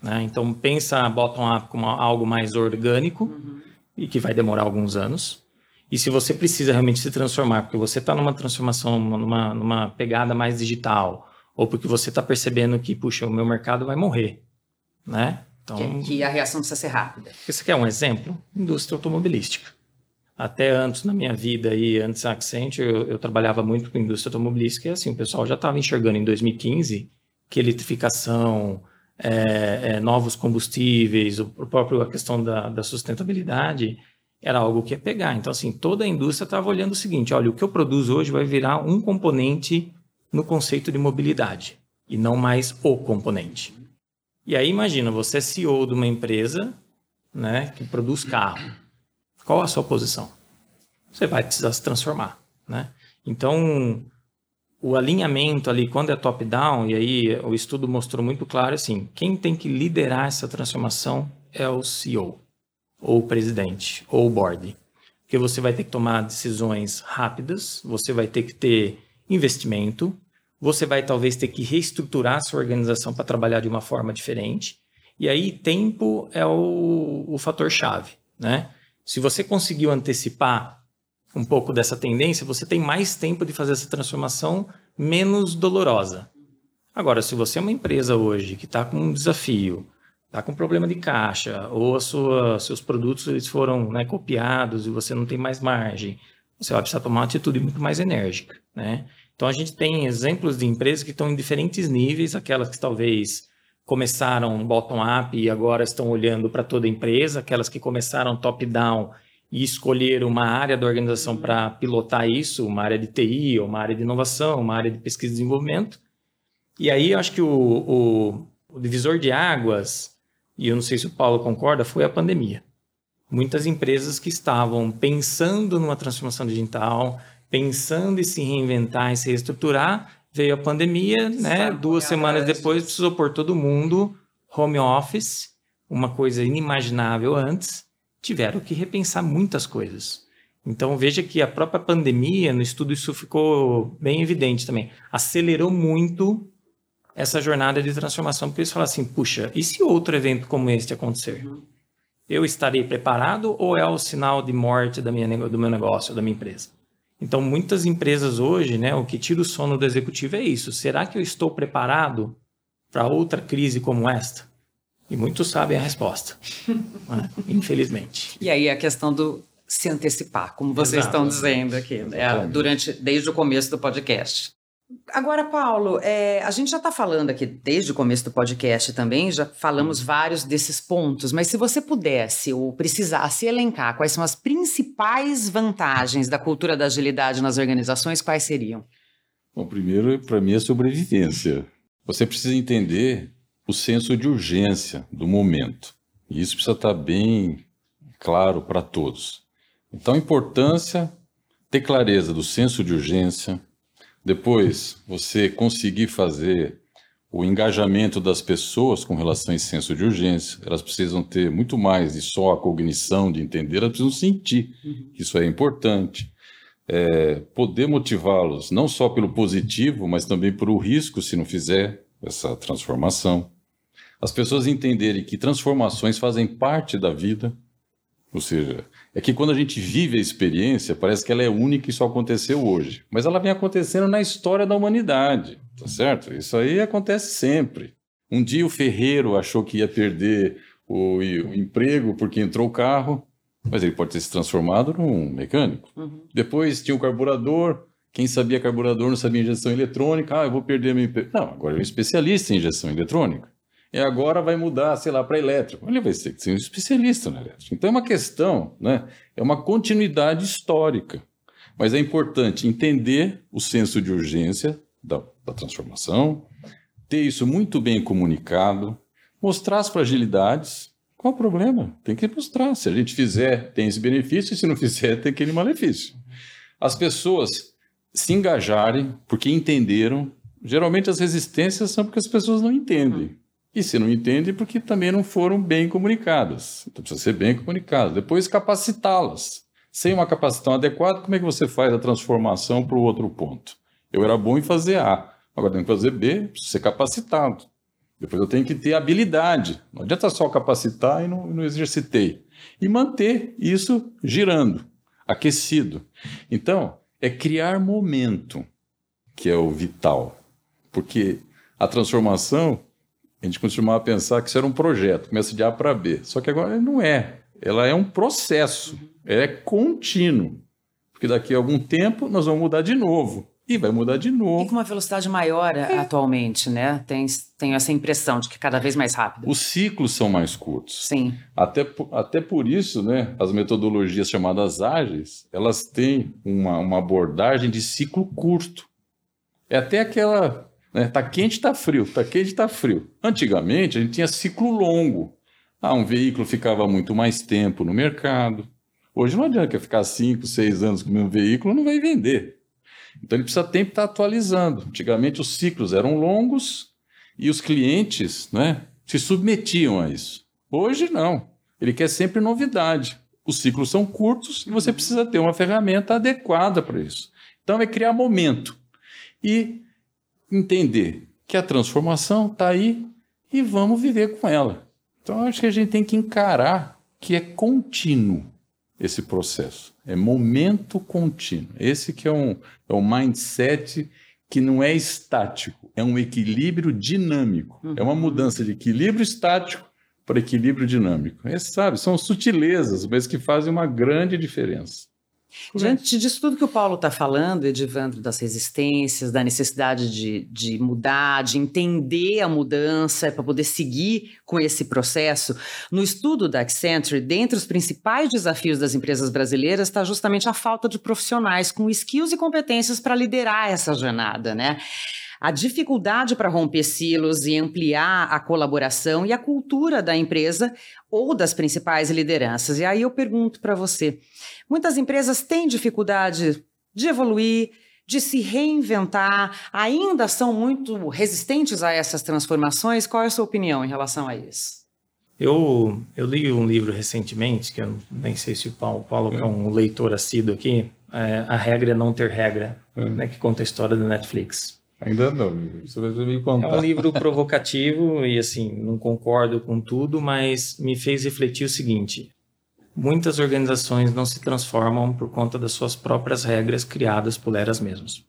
Né? Então pensa a bottom-up como algo mais orgânico uhum. e que vai demorar alguns anos. E se você precisa realmente se transformar, porque você está numa transformação, numa, numa pegada mais digital, ou porque você está percebendo que, puxa, o meu mercado vai morrer, né? Então, que, que, a reação precisa ser rápida. Você quer um exemplo? Indústria automobilística. Até antes, na minha vida, aí, antes da Accenture, eu, eu trabalhava muito com indústria automobilística e assim, o pessoal já estava enxergando em 2015 que eletrificação, é, é, novos combustíveis, o, o próprio a questão da, da sustentabilidade era algo que ia pegar. Então, assim, toda a indústria estava olhando o seguinte: olha, o que eu produzo hoje vai virar um componente no conceito de mobilidade e não mais o componente. E aí imagina, você é CEO de uma empresa né, que produz carro. Qual a sua posição? Você vai precisar se transformar. Né? Então, o alinhamento ali, quando é top-down, e aí o estudo mostrou muito claro assim, quem tem que liderar essa transformação é o CEO, ou o presidente, ou o board. Porque você vai ter que tomar decisões rápidas, você vai ter que ter investimento, você vai talvez ter que reestruturar a sua organização para trabalhar de uma forma diferente. E aí, tempo é o, o fator chave, né? Se você conseguiu antecipar um pouco dessa tendência, você tem mais tempo de fazer essa transformação menos dolorosa. Agora, se você é uma empresa hoje que está com um desafio, está com problema de caixa, ou sua, seus produtos eles foram né, copiados e você não tem mais margem, você vai precisar tomar uma atitude muito mais enérgica. Né? Então, a gente tem exemplos de empresas que estão em diferentes níveis, aquelas que talvez começaram bottom-up e agora estão olhando para toda a empresa, aquelas que começaram top-down e escolheram uma área da organização para pilotar isso, uma área de TI, uma área de inovação, uma área de pesquisa e desenvolvimento. E aí eu acho que o, o, o divisor de águas, e eu não sei se o Paulo concorda, foi a pandemia. Muitas empresas que estavam pensando numa transformação digital, pensando em se reinventar e se reestruturar, veio a pandemia, né? Duas semanas depois precisou pôr todo mundo home office, uma coisa inimaginável antes, tiveram que repensar muitas coisas. Então veja que a própria pandemia, no estudo isso ficou bem evidente também, acelerou muito essa jornada de transformação, porque eles falaram assim, puxa, e se outro evento como este acontecer? Eu estarei preparado ou é o sinal de morte da minha, do meu negócio, da minha empresa? Então, muitas empresas hoje, né, o que tira o sono do executivo é isso. Será que eu estou preparado para outra crise como esta? E muitos sabem a resposta, né? infelizmente. E aí a questão do se antecipar, como vocês Exato. estão dizendo aqui, né, durante, desde o começo do podcast. Agora, Paulo, é, a gente já está falando aqui desde o começo do podcast também, já falamos uhum. vários desses pontos, mas se você pudesse ou precisasse elencar quais são as principais vantagens da cultura da agilidade nas organizações, quais seriam? Bom, primeiro, para mim, é sobrevivência. Você precisa entender o senso de urgência do momento. E isso precisa estar tá bem claro para todos. Então, a importância, ter clareza do senso de urgência, depois, você conseguir fazer o engajamento das pessoas com relação a esse senso de urgência, elas precisam ter muito mais de só a cognição, de entender, elas precisam sentir uhum. que isso é importante. É, poder motivá-los não só pelo positivo, mas também pelo risco se não fizer essa transformação. As pessoas entenderem que transformações fazem parte da vida, ou seja, é que quando a gente vive a experiência, parece que ela é única e só aconteceu hoje. Mas ela vem acontecendo na história da humanidade, tá certo? Isso aí acontece sempre. Um dia o ferreiro achou que ia perder o, o emprego porque entrou o carro, mas ele pode ter se transformado num mecânico. Uhum. Depois tinha o carburador, quem sabia carburador não sabia injeção eletrônica, ah, eu vou perder meu emprego. Não, agora ele é um especialista em injeção eletrônica e agora vai mudar, sei lá, para elétrico. Ele vai ser, ser um especialista na elétrica. Então é uma questão, né? é uma continuidade histórica. Mas é importante entender o senso de urgência da, da transformação, ter isso muito bem comunicado, mostrar as fragilidades. Qual o problema? Tem que mostrar. Se a gente fizer, tem esse benefício, e se não fizer, tem aquele malefício. As pessoas se engajarem porque entenderam. Geralmente as resistências são porque as pessoas não entendem. E se não entende, porque também não foram bem comunicadas. Então precisa ser bem comunicado. Depois capacitá-las. Sem uma capacitação adequada, como é que você faz a transformação para o outro ponto? Eu era bom em fazer A, agora tenho que fazer B, preciso ser capacitado. Depois eu tenho que ter habilidade. Não adianta só capacitar e não, não exercitei. E manter isso girando, aquecido. Então, é criar momento, que é o vital. Porque a transformação a gente costumava pensar que isso era um projeto, começa de A para B. Só que agora não é. Ela é um processo, é contínuo. Porque daqui a algum tempo nós vamos mudar de novo. E vai mudar de novo. E com uma velocidade maior é. atualmente, né? Tem, tenho essa impressão de que cada vez mais rápido. Os ciclos são mais curtos. Sim. Até, até por isso, né? As metodologias chamadas ágeis, elas têm uma, uma abordagem de ciclo curto. É até aquela né? Tá quente, tá frio, tá quente, tá frio. Antigamente a gente tinha ciclo longo. Ah, um veículo ficava muito mais tempo no mercado. Hoje não adianta ficar 5, 6 anos com o mesmo veículo, não vai vender. Então ele precisa sempre estar atualizando. Antigamente os ciclos eram longos e os clientes né, se submetiam a isso. Hoje não. Ele quer sempre novidade. Os ciclos são curtos e você precisa ter uma ferramenta adequada para isso. Então é criar momento e entender que a transformação está aí e vamos viver com ela. Então acho que a gente tem que encarar que é contínuo esse processo. É momento contínuo. Esse que é um, é um mindset que não é estático, é um equilíbrio dinâmico. Uhum. É uma mudança de equilíbrio estático para equilíbrio dinâmico. É, sabe, são sutilezas, mas que fazem uma grande diferença. Diante disso tudo que o Paulo está falando, Edivandro, das resistências, da necessidade de, de mudar, de entender a mudança para poder seguir com esse processo, no estudo da Accenture, dentre os principais desafios das empresas brasileiras está justamente a falta de profissionais com skills e competências para liderar essa jornada, né? a dificuldade para romper silos e ampliar a colaboração e a cultura da empresa ou das principais lideranças. E aí eu pergunto para você: muitas empresas têm dificuldade de evoluir, de se reinventar, ainda são muito resistentes a essas transformações? Qual é a sua opinião em relação a isso? Eu, eu li um livro recentemente, que eu nem sei se o Paulo, Paulo é um leitor assíduo aqui, é, A Regra é Não Ter Regra, é. né, que conta a história da Netflix. Ainda não, você vai me contar. É um livro provocativo e, assim, não concordo com tudo, mas me fez refletir o seguinte: muitas organizações não se transformam por conta das suas próprias regras criadas por elas mesmas.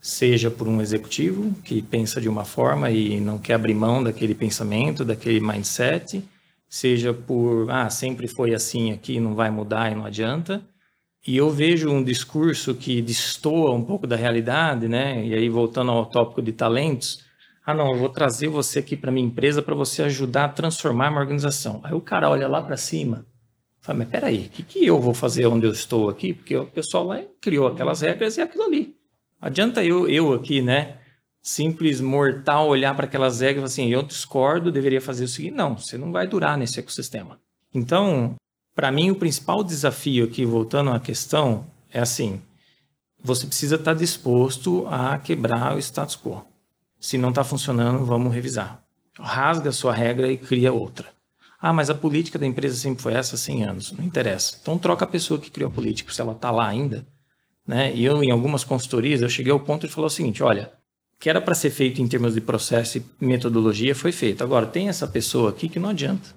Seja por um executivo que pensa de uma forma e não quer abrir mão daquele pensamento, daquele mindset, seja por, ah, sempre foi assim aqui, não vai mudar e não adianta e eu vejo um discurso que destoa um pouco da realidade, né? E aí, voltando ao tópico de talentos, ah, não, eu vou trazer você aqui para minha empresa para você ajudar a transformar uma organização. Aí o cara olha lá para cima, fala, mas peraí, o que, que eu vou fazer onde eu estou aqui? Porque o pessoal lá criou aquelas regras e aquilo ali. Adianta eu, eu aqui, né? Simples mortal olhar para aquelas regras e falar assim, eu discordo, deveria fazer o seguinte. Não, você não vai durar nesse ecossistema. Então, para mim, o principal desafio aqui, voltando à questão, é assim: você precisa estar tá disposto a quebrar o status quo. Se não está funcionando, vamos revisar. Rasga a sua regra e cria outra. Ah, mas a política da empresa sempre foi essa há 100 anos. Não interessa. Então troca a pessoa que criou a política, se ela está lá ainda. Né? E eu, em algumas consultorias, eu cheguei ao ponto de falar o seguinte, olha, o que era para ser feito em termos de processo e metodologia foi feito. Agora, tem essa pessoa aqui que não adianta.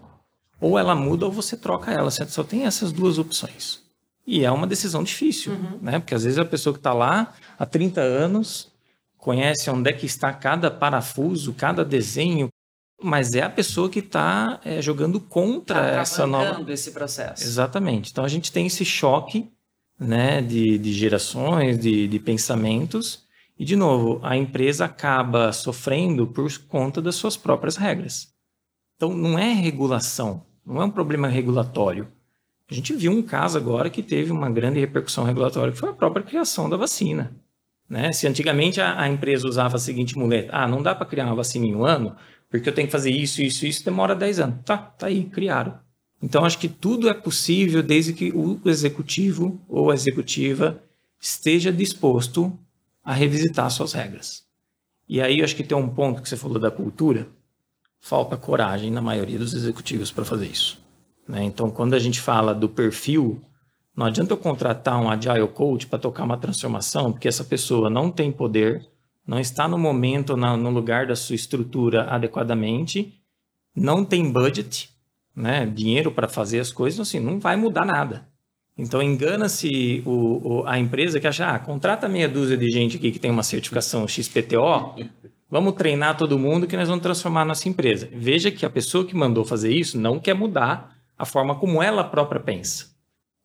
Ou ela muda ou você troca ela. Você só tem essas duas opções. E é uma decisão difícil, uhum. né? Porque às vezes a pessoa que está lá há 30 anos conhece onde é que está cada parafuso, cada desenho, mas é a pessoa que está é, jogando contra tá essa nova esse processo. Exatamente. Então a gente tem esse choque, né, de, de gerações, de, de pensamentos. E de novo, a empresa acaba sofrendo por conta das suas próprias regras. Então não é regulação, não é um problema regulatório. A gente viu um caso agora que teve uma grande repercussão regulatória, que foi a própria criação da vacina. Né? Se antigamente a, a empresa usava a seguinte muleta, ah, não dá para criar uma vacina em um ano, porque eu tenho que fazer isso, isso, isso, demora 10 anos. Tá, tá aí, criaram. Então acho que tudo é possível desde que o executivo ou a executiva esteja disposto a revisitar suas regras. E aí acho que tem um ponto que você falou da cultura, falta coragem na maioria dos executivos para fazer isso. Né? Então, quando a gente fala do perfil, não adianta eu contratar um agile coach para tocar uma transformação, porque essa pessoa não tem poder, não está no momento, na, no lugar da sua estrutura adequadamente, não tem budget, né, dinheiro para fazer as coisas, assim, não vai mudar nada. Então engana-se a empresa que acha, ah, contrata meia dúzia de gente aqui que tem uma certificação XPTO Vamos treinar todo mundo que nós vamos transformar a nossa empresa. Veja que a pessoa que mandou fazer isso não quer mudar a forma como ela própria pensa.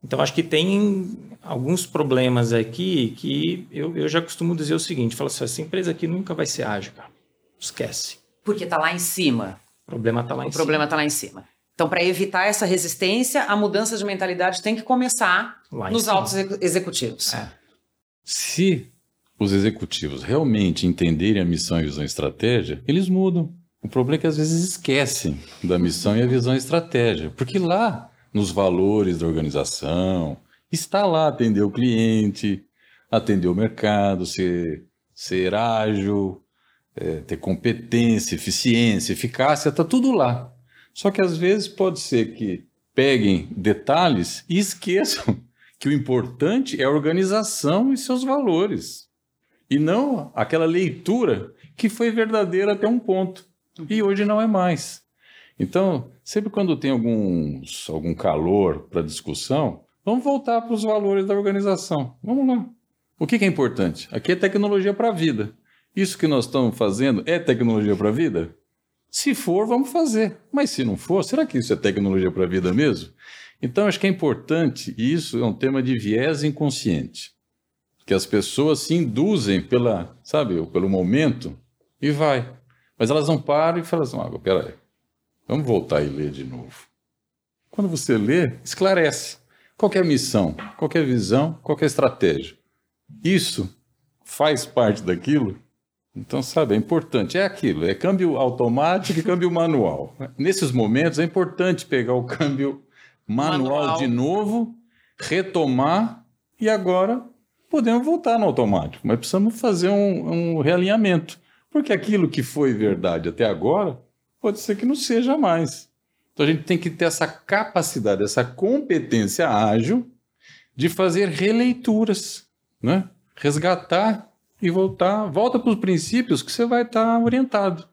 Então, acho que tem alguns problemas aqui que eu, eu já costumo dizer o seguinte: fala assim, essa empresa aqui nunca vai ser ágil, cara. Esquece. Porque está lá em cima. O problema está lá em o cima. O problema está lá em cima. Então, para evitar essa resistência, a mudança de mentalidade tem que começar nos cima. altos executivos. É. Se os executivos realmente entenderem a missão e a visão e estratégia, eles mudam. O problema é que às vezes esquecem da missão e a visão e estratégia, porque lá, nos valores da organização, está lá atender o cliente, atender o mercado, ser, ser ágil, é, ter competência, eficiência, eficácia, está tudo lá. Só que às vezes pode ser que peguem detalhes e esqueçam que o importante é a organização e seus valores. E não aquela leitura que foi verdadeira até um ponto. E hoje não é mais. Então, sempre quando tem alguns, algum calor para discussão, vamos voltar para os valores da organização. Vamos lá. O que, que é importante? Aqui é tecnologia para a vida. Isso que nós estamos fazendo é tecnologia para a vida? Se for, vamos fazer. Mas se não for, será que isso é tecnologia para a vida mesmo? Então, acho que é importante, e isso é um tema de viés inconsciente, que as pessoas se induzem pela, sabe, pelo momento e vai. Mas elas não param e falam assim, ah, peraí, vamos voltar e ler de novo. Quando você lê, esclarece. Qual é a missão? Qual é a visão? Qual é a estratégia? Isso faz parte daquilo então, sabe, é importante, é aquilo, é câmbio automático e câmbio manual. Nesses momentos é importante pegar o câmbio manual, manual, de novo, retomar e agora podemos voltar no automático, mas precisamos fazer um, um realinhamento, porque aquilo que foi verdade até agora pode ser que não seja mais. Então a gente tem que ter essa capacidade, essa competência ágil de fazer releituras, né? resgatar e voltar, volta para os princípios que você vai estar orientado.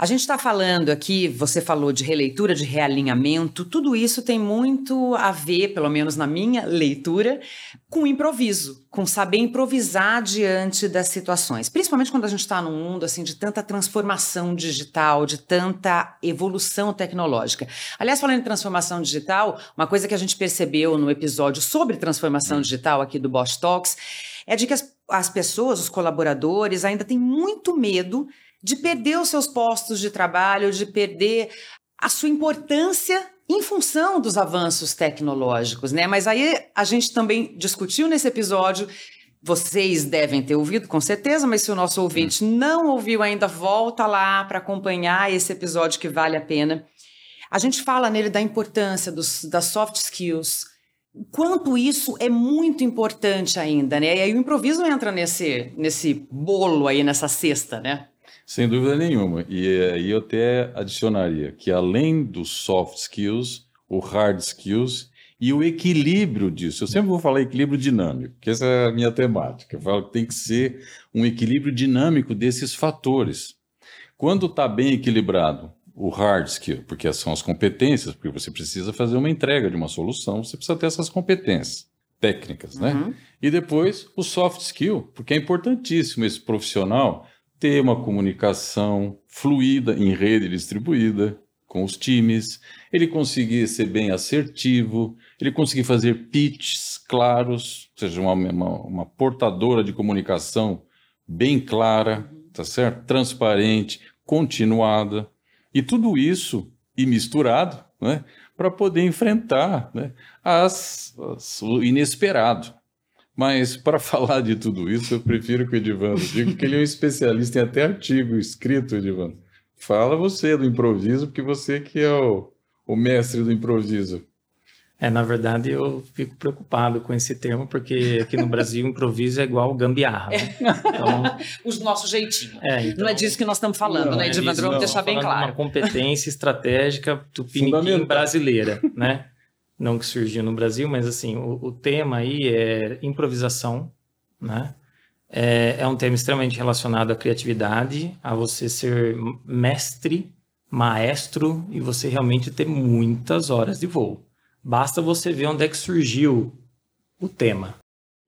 A gente está falando aqui, você falou de releitura, de realinhamento, tudo isso tem muito a ver, pelo menos na minha leitura, com improviso, com saber improvisar diante das situações. Principalmente quando a gente está num mundo assim de tanta transformação digital, de tanta evolução tecnológica. Aliás, falando em transformação digital, uma coisa que a gente percebeu no episódio sobre transformação digital aqui do Bosch Talks é de que as, as pessoas, os colaboradores, ainda têm muito medo de perder os seus postos de trabalho, de perder a sua importância em função dos avanços tecnológicos, né? Mas aí a gente também discutiu nesse episódio, vocês devem ter ouvido com certeza, mas se o nosso ouvinte não ouviu ainda, volta lá para acompanhar esse episódio que vale a pena. A gente fala nele da importância dos, das soft skills, quanto isso é muito importante ainda, né? E aí o improviso entra nesse, nesse bolo aí, nessa cesta, né? Sem dúvida nenhuma. E aí eu até adicionaria que além dos soft skills, o hard skills e o equilíbrio disso. Eu sempre vou falar equilíbrio dinâmico, que essa é a minha temática. Eu falo que tem que ser um equilíbrio dinâmico desses fatores. Quando está bem equilibrado o hard skill, porque são as competências, porque você precisa fazer uma entrega de uma solução, você precisa ter essas competências técnicas, né? uhum. né? E depois o soft skill, porque é importantíssimo esse profissional ter uma comunicação fluida em rede distribuída com os times, ele conseguir ser bem assertivo, ele conseguir fazer pitches claros, ou seja, uma, uma, uma portadora de comunicação bem clara, tá certo? Transparente, continuada. E tudo isso e misturado, né, para poder enfrentar né, as, as, o inesperado. Mas para falar de tudo isso, eu prefiro que o Edivando diga que ele é um especialista em até artigo escrito, Edivando. Fala você do improviso, porque você que é o, o mestre do improviso. É, na verdade, eu fico preocupado com esse termo, porque aqui no Brasil, improviso é igual gambiarra. Né? Então, Os nosso jeitinho. É, então, não é disso que nós estamos falando, não, né, Edivandro? Vamos deixar bem claro. uma competência estratégica tupiniquim brasileira, né? Não que surgiu no Brasil, mas assim, o, o tema aí é improvisação, né? É, é, um tema extremamente relacionado à criatividade, a você ser mestre, maestro e você realmente ter muitas horas de voo. Basta você ver onde é que surgiu o tema.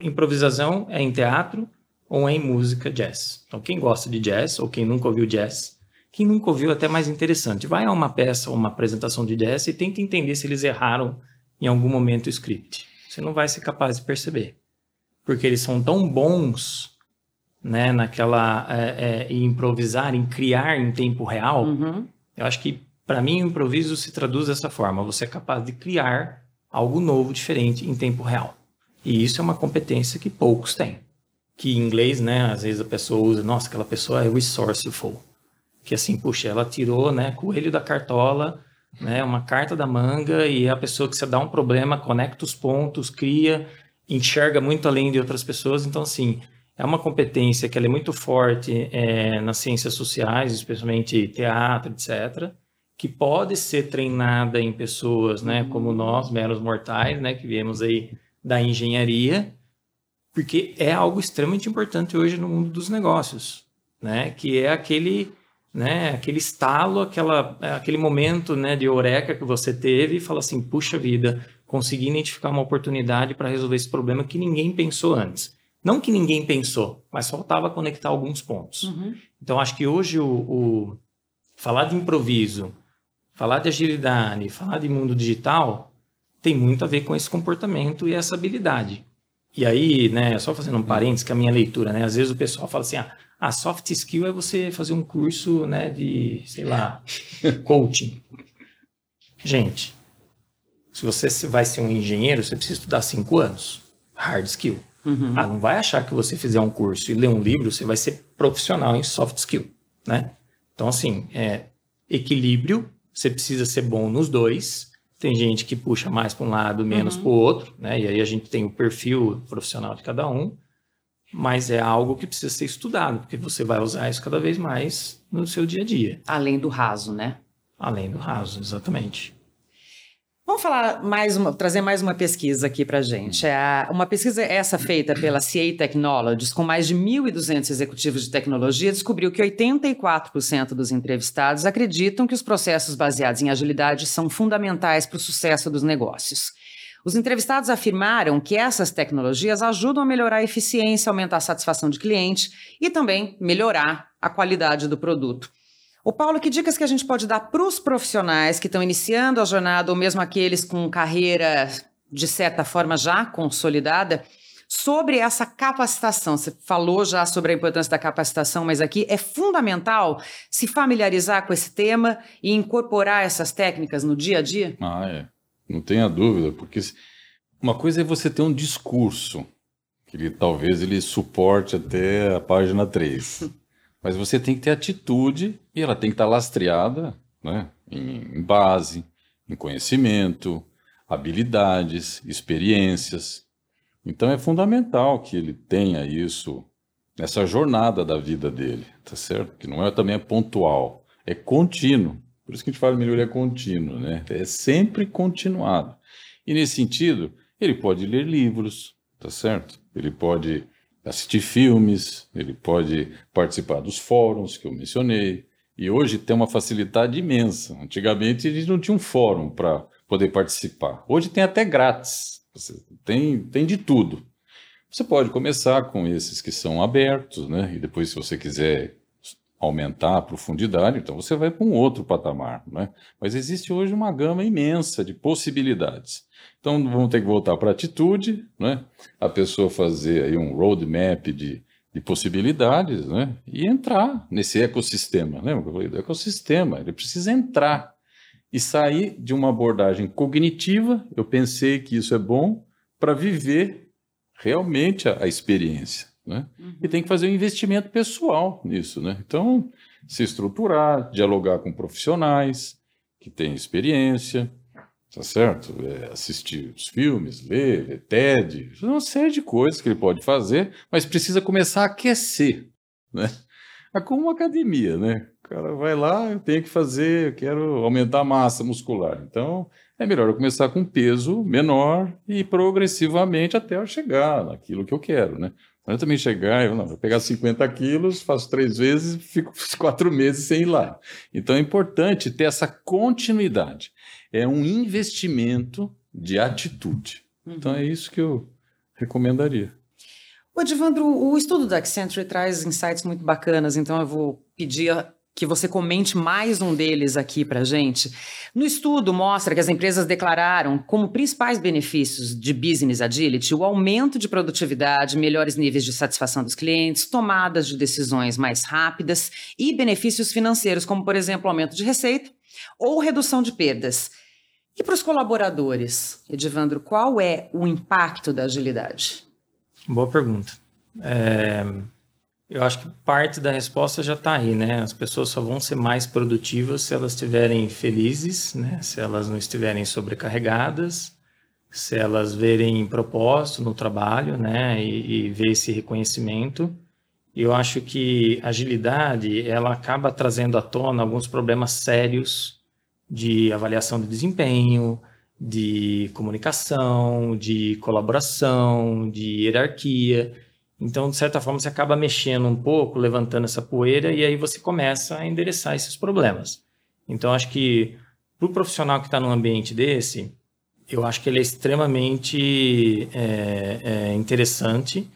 Improvisação é em teatro ou é em música jazz. Então, quem gosta de jazz ou quem nunca ouviu jazz, quem nunca ouviu é até mais interessante. Vai a uma peça ou uma apresentação de jazz e tenta entender se eles erraram em algum momento o script. Você não vai ser capaz de perceber. Porque eles são tão bons né, naquela é, é, em improvisar, em criar em tempo real. Uhum. Eu acho que para mim o improviso se traduz dessa forma. Você é capaz de criar algo novo, diferente em tempo real. E isso é uma competência que poucos têm. Que em inglês, né, às vezes a pessoa usa, nossa, aquela pessoa é resourceful. Que assim, puxa, ela tirou, né, coelho da cartola né? Uma carta da manga e a pessoa que você dá um problema, conecta os pontos, cria, enxerga muito além de outras pessoas. Então, assim, é uma competência que é muito forte é, nas ciências sociais, especialmente teatro, etc., que pode ser treinada em pessoas, né, como nós, meros mortais, né, que viemos aí da engenharia, porque é algo extremamente importante hoje no mundo dos negócios, né, que é aquele, né, aquele estalo, aquela, aquele momento, né, de eureka que você teve e fala assim, puxa vida, consegui identificar uma oportunidade para resolver esse problema que ninguém pensou antes. Não que ninguém pensou, mas faltava conectar alguns pontos. Uhum. Então, acho que hoje o, o falar de improviso, falar de agilidade, falar de mundo digital, tem muito a ver com esse comportamento e essa habilidade. E aí, né, só fazendo um parênteses com a minha leitura, né, às vezes o pessoal fala assim, ah, a soft skill é você fazer um curso, né, de, sei lá, coaching. Gente, se você vai ser um engenheiro, você precisa estudar cinco anos. Hard skill. Uhum. Ah, não vai achar que você fizer um curso e ler um livro, você vai ser profissional em soft skill, né? Então, assim, é, equilíbrio você precisa ser bom nos dois. Tem gente que puxa mais para um lado, menos uhum. para o outro, né? E aí a gente tem o perfil profissional de cada um. Mas é algo que precisa ser estudado, porque você vai usar isso cada vez mais no seu dia a dia. Além do raso, né? Além do raso, exatamente. Vamos falar mais uma, trazer mais uma pesquisa aqui para gente. É uma pesquisa essa feita pela CA Technologies, com mais de 1.200 executivos de tecnologia, descobriu que 84% dos entrevistados acreditam que os processos baseados em agilidade são fundamentais para o sucesso dos negócios. Os entrevistados afirmaram que essas tecnologias ajudam a melhorar a eficiência, aumentar a satisfação de cliente e também melhorar a qualidade do produto. O Paulo, que dicas que a gente pode dar para os profissionais que estão iniciando a jornada, ou mesmo aqueles com carreira, de certa forma, já consolidada, sobre essa capacitação? Você falou já sobre a importância da capacitação, mas aqui é fundamental se familiarizar com esse tema e incorporar essas técnicas no dia a dia? Ah, é. Não tenha dúvida, porque uma coisa é você ter um discurso, que ele, talvez ele suporte até a página 3. Mas você tem que ter atitude e ela tem que estar lastreada né, em base, em conhecimento, habilidades, experiências. Então é fundamental que ele tenha isso nessa jornada da vida dele, tá certo? Que não é também é pontual, é contínuo. Por isso que a gente fala melhoria contínua, né? É sempre continuado. E nesse sentido, ele pode ler livros, tá certo? Ele pode assistir filmes, ele pode participar dos fóruns que eu mencionei. E hoje tem uma facilidade imensa. Antigamente a gente não tinha um fórum para poder participar. Hoje tem até grátis. Tem, tem de tudo. Você pode começar com esses que são abertos, né? E depois, se você quiser aumentar a profundidade, então você vai para um outro patamar, né? Mas existe hoje uma gama imensa de possibilidades. Então vamos ter que voltar para a atitude, né? A pessoa fazer aí um roadmap de, de possibilidades, né? E entrar nesse ecossistema, lembra que eu falei do ecossistema? Ele precisa entrar e sair de uma abordagem cognitiva. Eu pensei que isso é bom para viver realmente a, a experiência. Né? Uhum. E tem que fazer um investimento pessoal nisso. Né? Então, se estruturar, dialogar com profissionais que têm experiência, tá certo? É, assistir os filmes, ler, ler TED, uma série de coisas que ele pode fazer, mas precisa começar a aquecer. Né? É como uma academia, né? O cara vai lá, eu tenho que fazer, eu quero aumentar a massa muscular. Então, é melhor eu começar com peso menor e progressivamente até eu chegar naquilo que eu quero, né? Mas eu também chegar, eu não, vou pegar 50 quilos, faço três vezes, fico quatro meses sem ir lá. Então é importante ter essa continuidade. É um investimento de atitude. Uhum. Então é isso que eu recomendaria. O Edivandro, o estudo da Accenture traz insights muito bacanas, então eu vou pedir que você comente mais um deles aqui para gente. No estudo mostra que as empresas declararam como principais benefícios de business agility o aumento de produtividade, melhores níveis de satisfação dos clientes, tomadas de decisões mais rápidas e benefícios financeiros, como por exemplo aumento de receita ou redução de perdas. E para os colaboradores, Edivandro, qual é o impacto da agilidade? Boa pergunta. É, eu acho que parte da resposta já está aí, né? As pessoas só vão ser mais produtivas se elas estiverem felizes, né? Se elas não estiverem sobrecarregadas, se elas verem propósito no trabalho, né? E, e ver esse reconhecimento. Eu acho que agilidade ela acaba trazendo à tona alguns problemas sérios de avaliação de desempenho, de comunicação, de colaboração, de hierarquia. Então, de certa forma, você acaba mexendo um pouco, levantando essa poeira, e aí você começa a endereçar esses problemas. Então, acho que para o profissional que está num ambiente desse, eu acho que ele é extremamente é, é, interessante,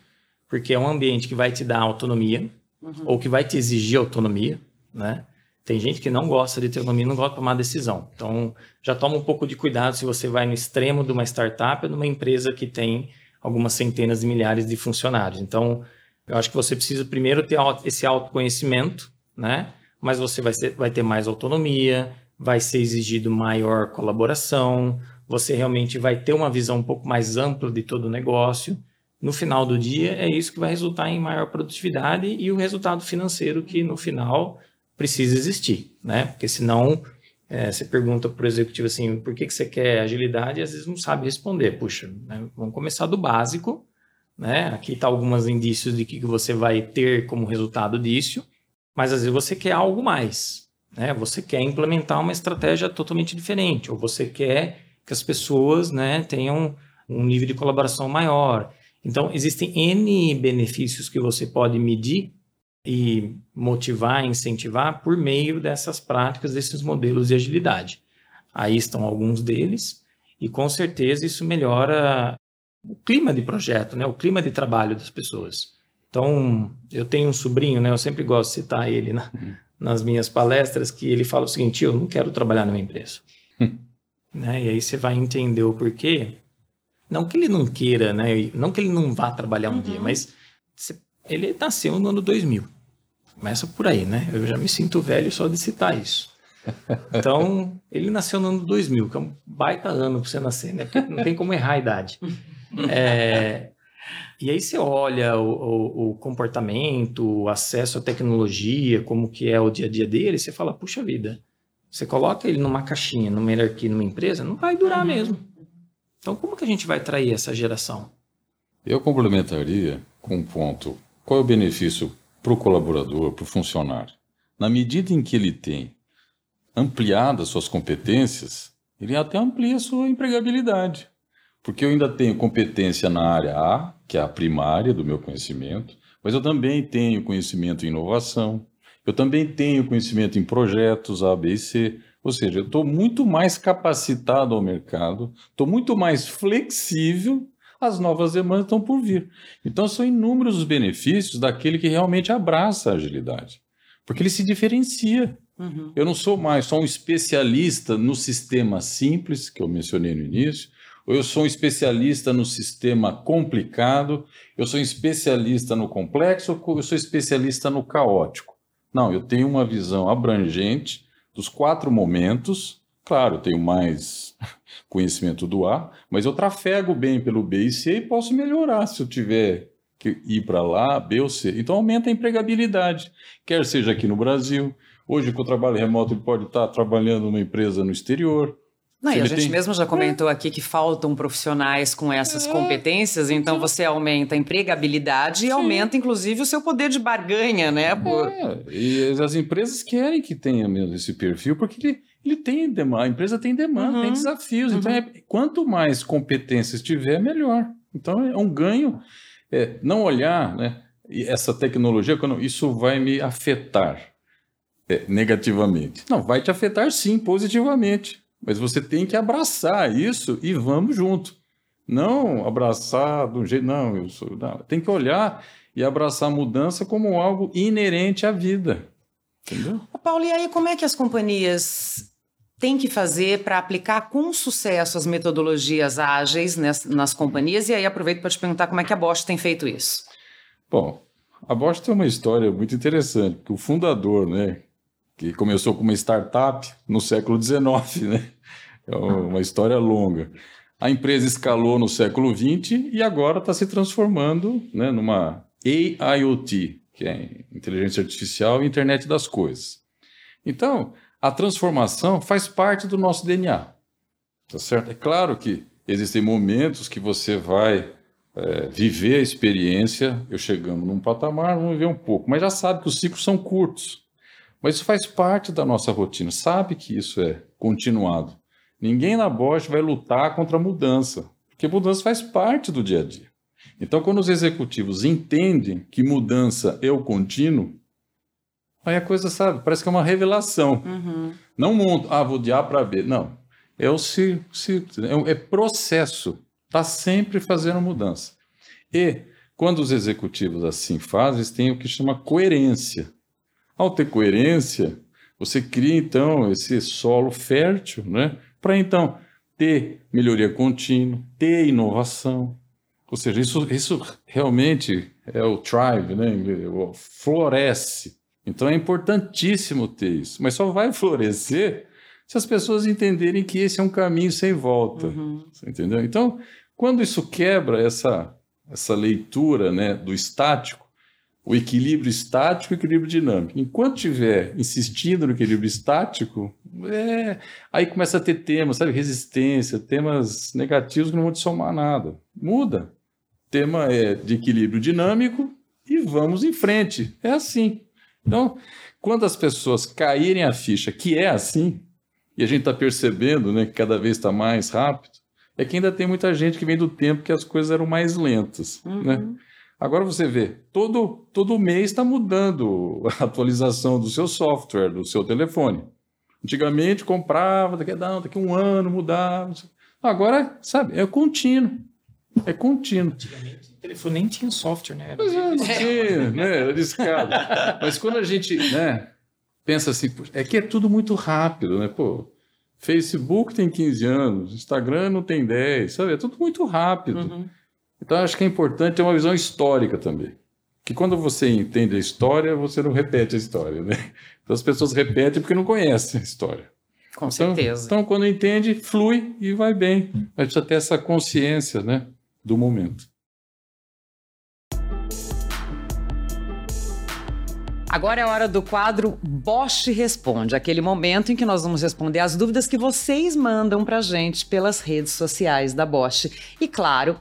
porque é um ambiente que vai te dar autonomia, uhum. ou que vai te exigir autonomia, né? Tem gente que não gosta de ter autonomia, não gosta de tomar decisão. Então, já toma um pouco de cuidado se você vai no extremo de uma startup ou de uma empresa que tem algumas centenas de milhares de funcionários. Então, eu acho que você precisa primeiro ter esse autoconhecimento, né? Mas você vai, ser, vai ter mais autonomia, vai ser exigido maior colaboração, você realmente vai ter uma visão um pouco mais ampla de todo o negócio. No final do dia, é isso que vai resultar em maior produtividade e o resultado financeiro que no final precisa existir, né? Porque senão é, você pergunta para o executivo assim, por que, que você quer agilidade? E às vezes não sabe responder. Puxa, né? vamos começar do básico, né? Aqui está alguns indícios de que você vai ter como resultado disso, mas às vezes você quer algo mais, né? Você quer implementar uma estratégia totalmente diferente, ou você quer que as pessoas né, tenham um nível de colaboração maior. Então, existem N benefícios que você pode medir e motivar, incentivar por meio dessas práticas, desses modelos de agilidade. Aí estão alguns deles, e com certeza isso melhora o clima de projeto, né? o clima de trabalho das pessoas. Então, eu tenho um sobrinho, né? eu sempre gosto de citar ele na, uhum. nas minhas palestras, que ele fala o seguinte: eu não quero trabalhar numa empresa. né? E aí você vai entender o porquê. Não que ele não queira, né? Não que ele não vá trabalhar um uhum. dia, mas ele nasceu no ano 2000. Começa por aí, né? Eu já me sinto velho só de citar isso. Então, ele nasceu no ano 2000, que é um baita ano para você nascer, né? Porque não tem como errar a idade. É, e aí você olha o, o, o, comportamento, o acesso à tecnologia, como que é o dia a dia dele, e você fala, puxa vida, você coloca ele numa caixinha, numa hierarquia, numa empresa, não vai durar uhum. mesmo. Então, como que a gente vai atrair essa geração? Eu complementaria com um ponto. Qual é o benefício para o colaborador, para o funcionário? Na medida em que ele tem ampliado as suas competências, ele até amplia a sua empregabilidade. Porque eu ainda tenho competência na área A, que é a primária do meu conhecimento, mas eu também tenho conhecimento em inovação, eu também tenho conhecimento em projetos A, B e C. Ou seja, eu estou muito mais capacitado ao mercado, estou muito mais flexível, as novas demandas estão por vir. Então, são inúmeros os benefícios daquele que realmente abraça a agilidade, porque ele se diferencia. Uhum. Eu não sou mais só um especialista no sistema simples, que eu mencionei no início, ou eu sou um especialista no sistema complicado, eu sou um especialista no complexo, ou eu sou especialista no caótico. Não, eu tenho uma visão abrangente dos quatro momentos. Claro, tenho mais conhecimento do A, mas eu trafego bem pelo B e C e posso melhorar se eu tiver que ir para lá, B ou C. Então aumenta a empregabilidade, quer seja aqui no Brasil. Hoje, com o trabalho remoto, ele pode estar trabalhando numa empresa no exterior, não, e a gente tem... mesmo já comentou é. aqui que faltam profissionais com essas é. competências, então você aumenta a empregabilidade Sim. e aumenta, inclusive, o seu poder de barganha, né? Por... É. E as empresas querem que tenha mesmo esse perfil, porque ele, ele tem demanda, a empresa tem demanda, uhum. tem desafios. Então, uhum. Então, é, quanto mais competências tiver, melhor. Então, é um ganho. É, não olhar, né? essa tecnologia, quando isso vai me afetar é, negativamente. Não, vai te afetar sim, positivamente. Mas você tem que abraçar isso e vamos junto. Não abraçar do jeito. Não, eu sou. Não. Tem que olhar e abraçar a mudança como algo inerente à vida. Entendeu? Paulo, e aí como é que as companhias têm que fazer para aplicar com sucesso as metodologias ágeis nas, nas companhias? E aí aproveito para te perguntar como é que a Bosch tem feito isso. Bom, a Bosch tem uma história muito interessante, porque o fundador, né, que começou como uma startup no século XIX, né? É uma história longa. A empresa escalou no século XX e agora está se transformando né, numa AIoT, que é inteligência artificial e internet das coisas. Então, a transformação faz parte do nosso DNA. Tá certo? É claro que existem momentos que você vai é, viver a experiência. Eu chegamos num patamar, vamos viver um pouco, mas já sabe que os ciclos são curtos. Mas isso faz parte da nossa rotina, sabe que isso é continuado. Ninguém na Bosch vai lutar contra a mudança, porque mudança faz parte do dia a dia. Então, quando os executivos entendem que mudança é o contínuo, aí a coisa, sabe, parece que é uma revelação. Uhum. Não monta, ah, vou de A para B. Não. É o se, se, é, é processo. Está sempre fazendo mudança. E quando os executivos assim fazem, eles têm o que chama coerência. Ao ter coerência, você cria então esse solo fértil, né? Para então ter melhoria contínua, ter inovação. Ou seja, isso, isso realmente é o thrive, né? floresce. Então é importantíssimo ter isso, mas só vai florescer se as pessoas entenderem que esse é um caminho sem volta. Uhum. Entendeu? Então, quando isso quebra essa, essa leitura né, do estático, o equilíbrio estático e o equilíbrio dinâmico. Enquanto estiver insistindo no equilíbrio estático, é... aí começa a ter temas, sabe, resistência, temas negativos que não vão te somar nada. Muda. O tema é de equilíbrio dinâmico e vamos em frente. É assim. Então, quando as pessoas caírem a ficha que é assim, e a gente está percebendo né, que cada vez está mais rápido, é que ainda tem muita gente que vem do tempo que as coisas eram mais lentas. Uhum. Né? Agora você vê, todo, todo mês está mudando a atualização do seu software, do seu telefone. Antigamente comprava, daqui, não, daqui a um ano mudava. Agora, sabe, é contínuo. É contínuo. Antigamente telefone nem tinha software, né? Era, é, tinha, né? Era discado. Mas quando a gente né, pensa assim, é que é tudo muito rápido, né? Pô, Facebook tem 15 anos, Instagram não tem 10, sabe? É tudo muito rápido. Uhum. Então, acho que é importante ter uma visão histórica também. Que quando você entende a história, você não repete a história, né? Então, as pessoas repetem porque não conhecem a história. Com então, certeza. Então, quando entende, flui e vai bem. A gente precisa ter essa consciência, né? Do momento. Agora é a hora do quadro Bosch Responde, aquele momento em que nós vamos responder as dúvidas que vocês mandam pra gente pelas redes sociais da Bosch. E claro,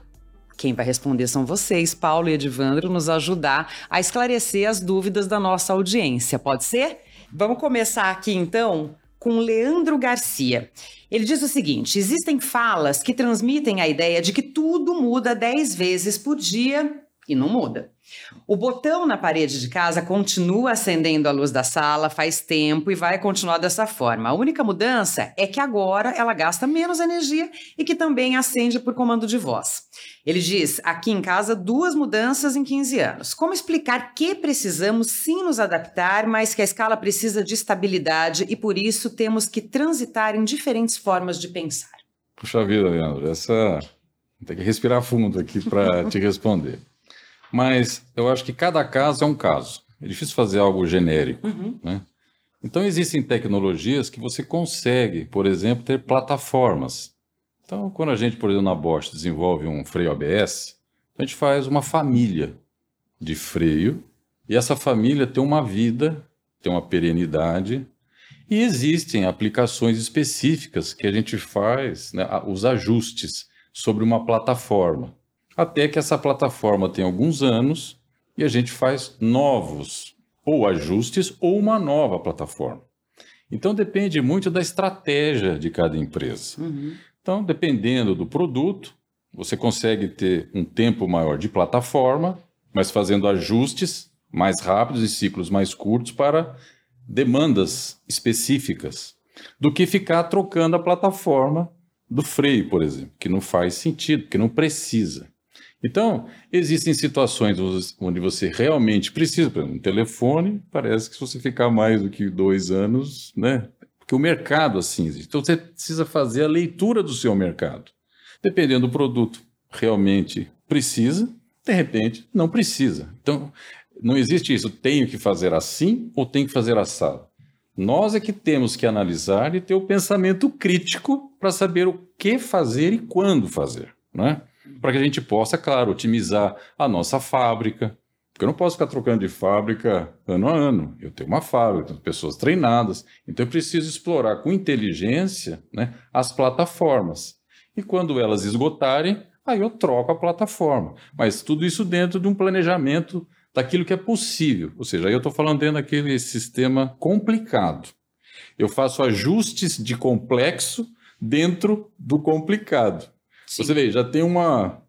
quem vai responder são vocês, Paulo e Edivandro, nos ajudar a esclarecer as dúvidas da nossa audiência. Pode ser? Vamos começar aqui então com Leandro Garcia. Ele diz o seguinte: existem falas que transmitem a ideia de que tudo muda 10 vezes por dia e não muda. O botão na parede de casa continua acendendo a luz da sala faz tempo e vai continuar dessa forma. A única mudança é que agora ela gasta menos energia e que também acende por comando de voz. Ele diz: aqui em casa, duas mudanças em 15 anos. Como explicar que precisamos sim nos adaptar, mas que a escala precisa de estabilidade e por isso temos que transitar em diferentes formas de pensar? Puxa vida, Leandro, essa. Tem que respirar fundo aqui para te responder. Mas eu acho que cada caso é um caso. É difícil fazer algo genérico. Uhum. Né? Então, existem tecnologias que você consegue, por exemplo, ter plataformas. Então, quando a gente, por exemplo, na Bosch desenvolve um freio ABS, a gente faz uma família de freio e essa família tem uma vida, tem uma perenidade e existem aplicações específicas que a gente faz né, os ajustes sobre uma plataforma até que essa plataforma tem alguns anos e a gente faz novos ou ajustes ou uma nova plataforma. Então depende muito da estratégia de cada empresa. Uhum. Então, dependendo do produto, você consegue ter um tempo maior de plataforma, mas fazendo ajustes mais rápidos e ciclos mais curtos para demandas específicas, do que ficar trocando a plataforma do freio, por exemplo, que não faz sentido, que não precisa. Então, existem situações onde você realmente precisa, por exemplo, um telefone, parece que se você ficar mais do que dois anos, né? Porque o mercado assim existe. Então, você precisa fazer a leitura do seu mercado. Dependendo do produto, realmente precisa, de repente, não precisa. Então, não existe isso, tenho que fazer assim ou tenho que fazer assado. Nós é que temos que analisar e ter o pensamento crítico para saber o que fazer e quando fazer, né? Para que a gente possa, claro, otimizar a nossa fábrica. Porque eu não posso ficar trocando de fábrica ano a ano. Eu tenho uma fábrica, tenho pessoas treinadas. Então eu preciso explorar com inteligência né, as plataformas. E quando elas esgotarem, aí eu troco a plataforma. Mas tudo isso dentro de um planejamento daquilo que é possível. Ou seja, aí eu estou falando dentro daquele sistema complicado. eu faço ajustes de complexo dentro do complicado. Sim. Você vê, já tem uma,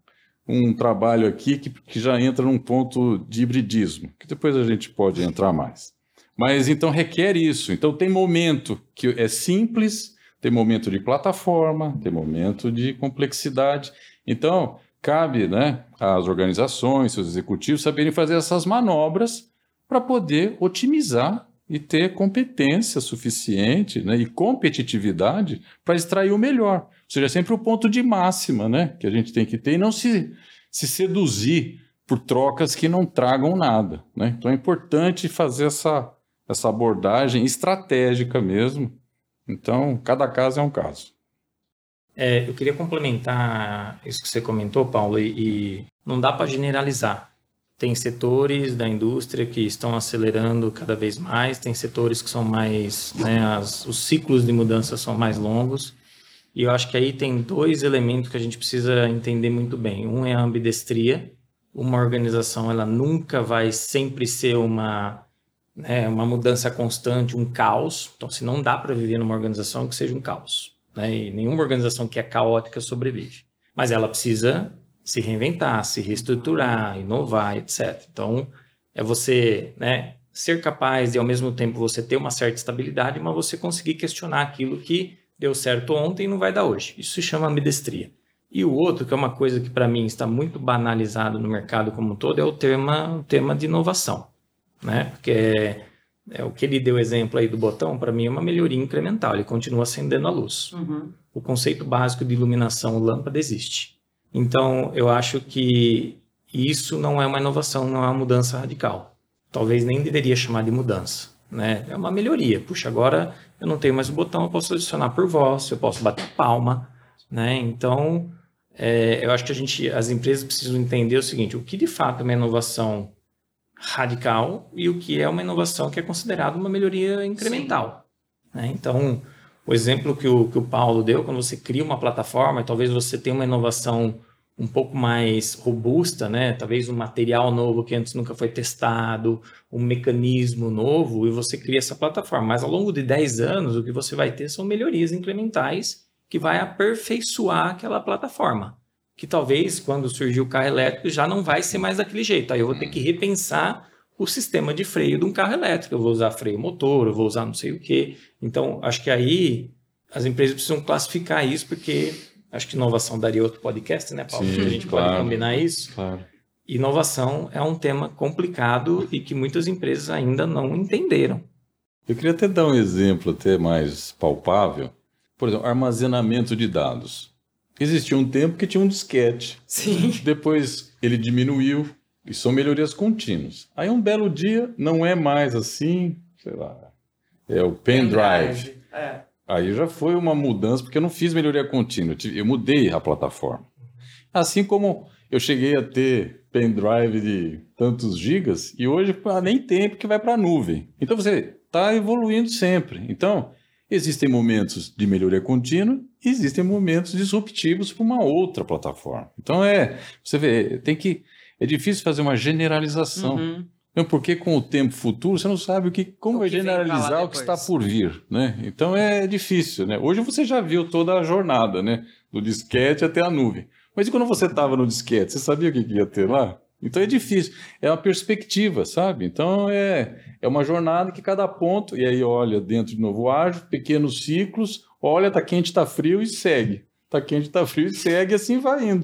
um trabalho aqui que, que já entra num ponto de hibridismo, que depois a gente pode entrar mais. Mas então requer isso. Então tem momento que é simples, tem momento de plataforma, tem momento de complexidade. Então, cabe né, às organizações, seus executivos, saberem fazer essas manobras para poder otimizar e ter competência suficiente né, e competitividade para extrair o melhor. Seja, é sempre o ponto de máxima né, que a gente tem que ter e não se, se seduzir por trocas que não tragam nada. Né? Então é importante fazer essa, essa abordagem estratégica mesmo. Então, cada caso é um caso. É, eu queria complementar isso que você comentou, Paulo, e, e não dá para generalizar. Tem setores da indústria que estão acelerando cada vez mais, tem setores que são mais, né, as, os ciclos de mudança são mais longos. E eu acho que aí tem dois elementos que a gente precisa entender muito bem. Um é a ambidestria. Uma organização ela nunca vai sempre ser uma né, uma mudança constante, um caos. Então, se não dá para viver numa organização que seja um caos, né? E nenhuma organização que é caótica sobrevive. Mas ela precisa se reinventar, se reestruturar, inovar, etc. Então, é você, né, ser capaz de ao mesmo tempo você ter uma certa estabilidade, mas você conseguir questionar aquilo que deu certo ontem e não vai dar hoje. Isso se chama ambidestria. E o outro, que é uma coisa que para mim está muito banalizado no mercado como um todo, é o tema, o tema de inovação né? Porque é, é, o que ele deu exemplo aí do botão, para mim é uma melhoria incremental, ele continua acendendo a luz. Uhum. O conceito básico de iluminação lâmpada existe. Então, eu acho que isso não é uma inovação, não é uma mudança radical. Talvez nem deveria chamar de mudança, né? É uma melhoria. Puxa, agora eu não tenho mais o botão, eu posso adicionar por voz, eu posso bater palma, né? Então, é, eu acho que a gente, as empresas precisam entender o seguinte: o que de fato é uma inovação radical e o que é uma inovação que é considerada uma melhoria incremental. Né? Então, o exemplo que o, que o Paulo deu, quando você cria uma plataforma, talvez você tenha uma inovação um pouco mais robusta, né? talvez um material novo que antes nunca foi testado, um mecanismo novo, e você cria essa plataforma. Mas ao longo de 10 anos, o que você vai ter são melhorias incrementais que vai aperfeiçoar aquela plataforma que talvez quando surgir o carro elétrico já não vai ser mais daquele jeito. Aí eu vou ter que repensar o sistema de freio de um carro elétrico. Eu vou usar freio motor, eu vou usar não sei o quê. Então, acho que aí as empresas precisam classificar isso, porque acho que inovação daria outro podcast, né, Paulo? Sim, a gente claro, pode combinar isso. Claro. Inovação é um tema complicado e que muitas empresas ainda não entenderam. Eu queria até dar um exemplo até mais palpável. Por exemplo, armazenamento de dados. Existia um tempo que tinha um disquete. Sim. Depois ele diminuiu e são melhorias contínuas. Aí um belo dia não é mais assim, sei lá, é o pendrive. É. Aí já foi uma mudança porque eu não fiz melhoria contínua, eu mudei a plataforma. Assim como eu cheguei a ter pendrive de tantos gigas e hoje nem tem porque vai para a nuvem. Então você está evoluindo sempre. Então Existem momentos de melhoria contínua existem momentos disruptivos para uma outra plataforma. Então é, você vê, tem que é difícil fazer uma generalização. Uhum. Porque com o tempo futuro você não sabe o que, como o vai generalizar o que está por vir, né? Então é difícil, né? Hoje você já viu toda a jornada, né? Do disquete até a nuvem. Mas e quando você estava no disquete, você sabia o que ia ter lá? Então é difícil, é uma perspectiva, sabe? Então é, é uma jornada que cada ponto, e aí olha dentro de novo ágil, pequenos ciclos, olha, tá quente, tá frio e segue. Tá quente, tá frio e segue, assim vai indo.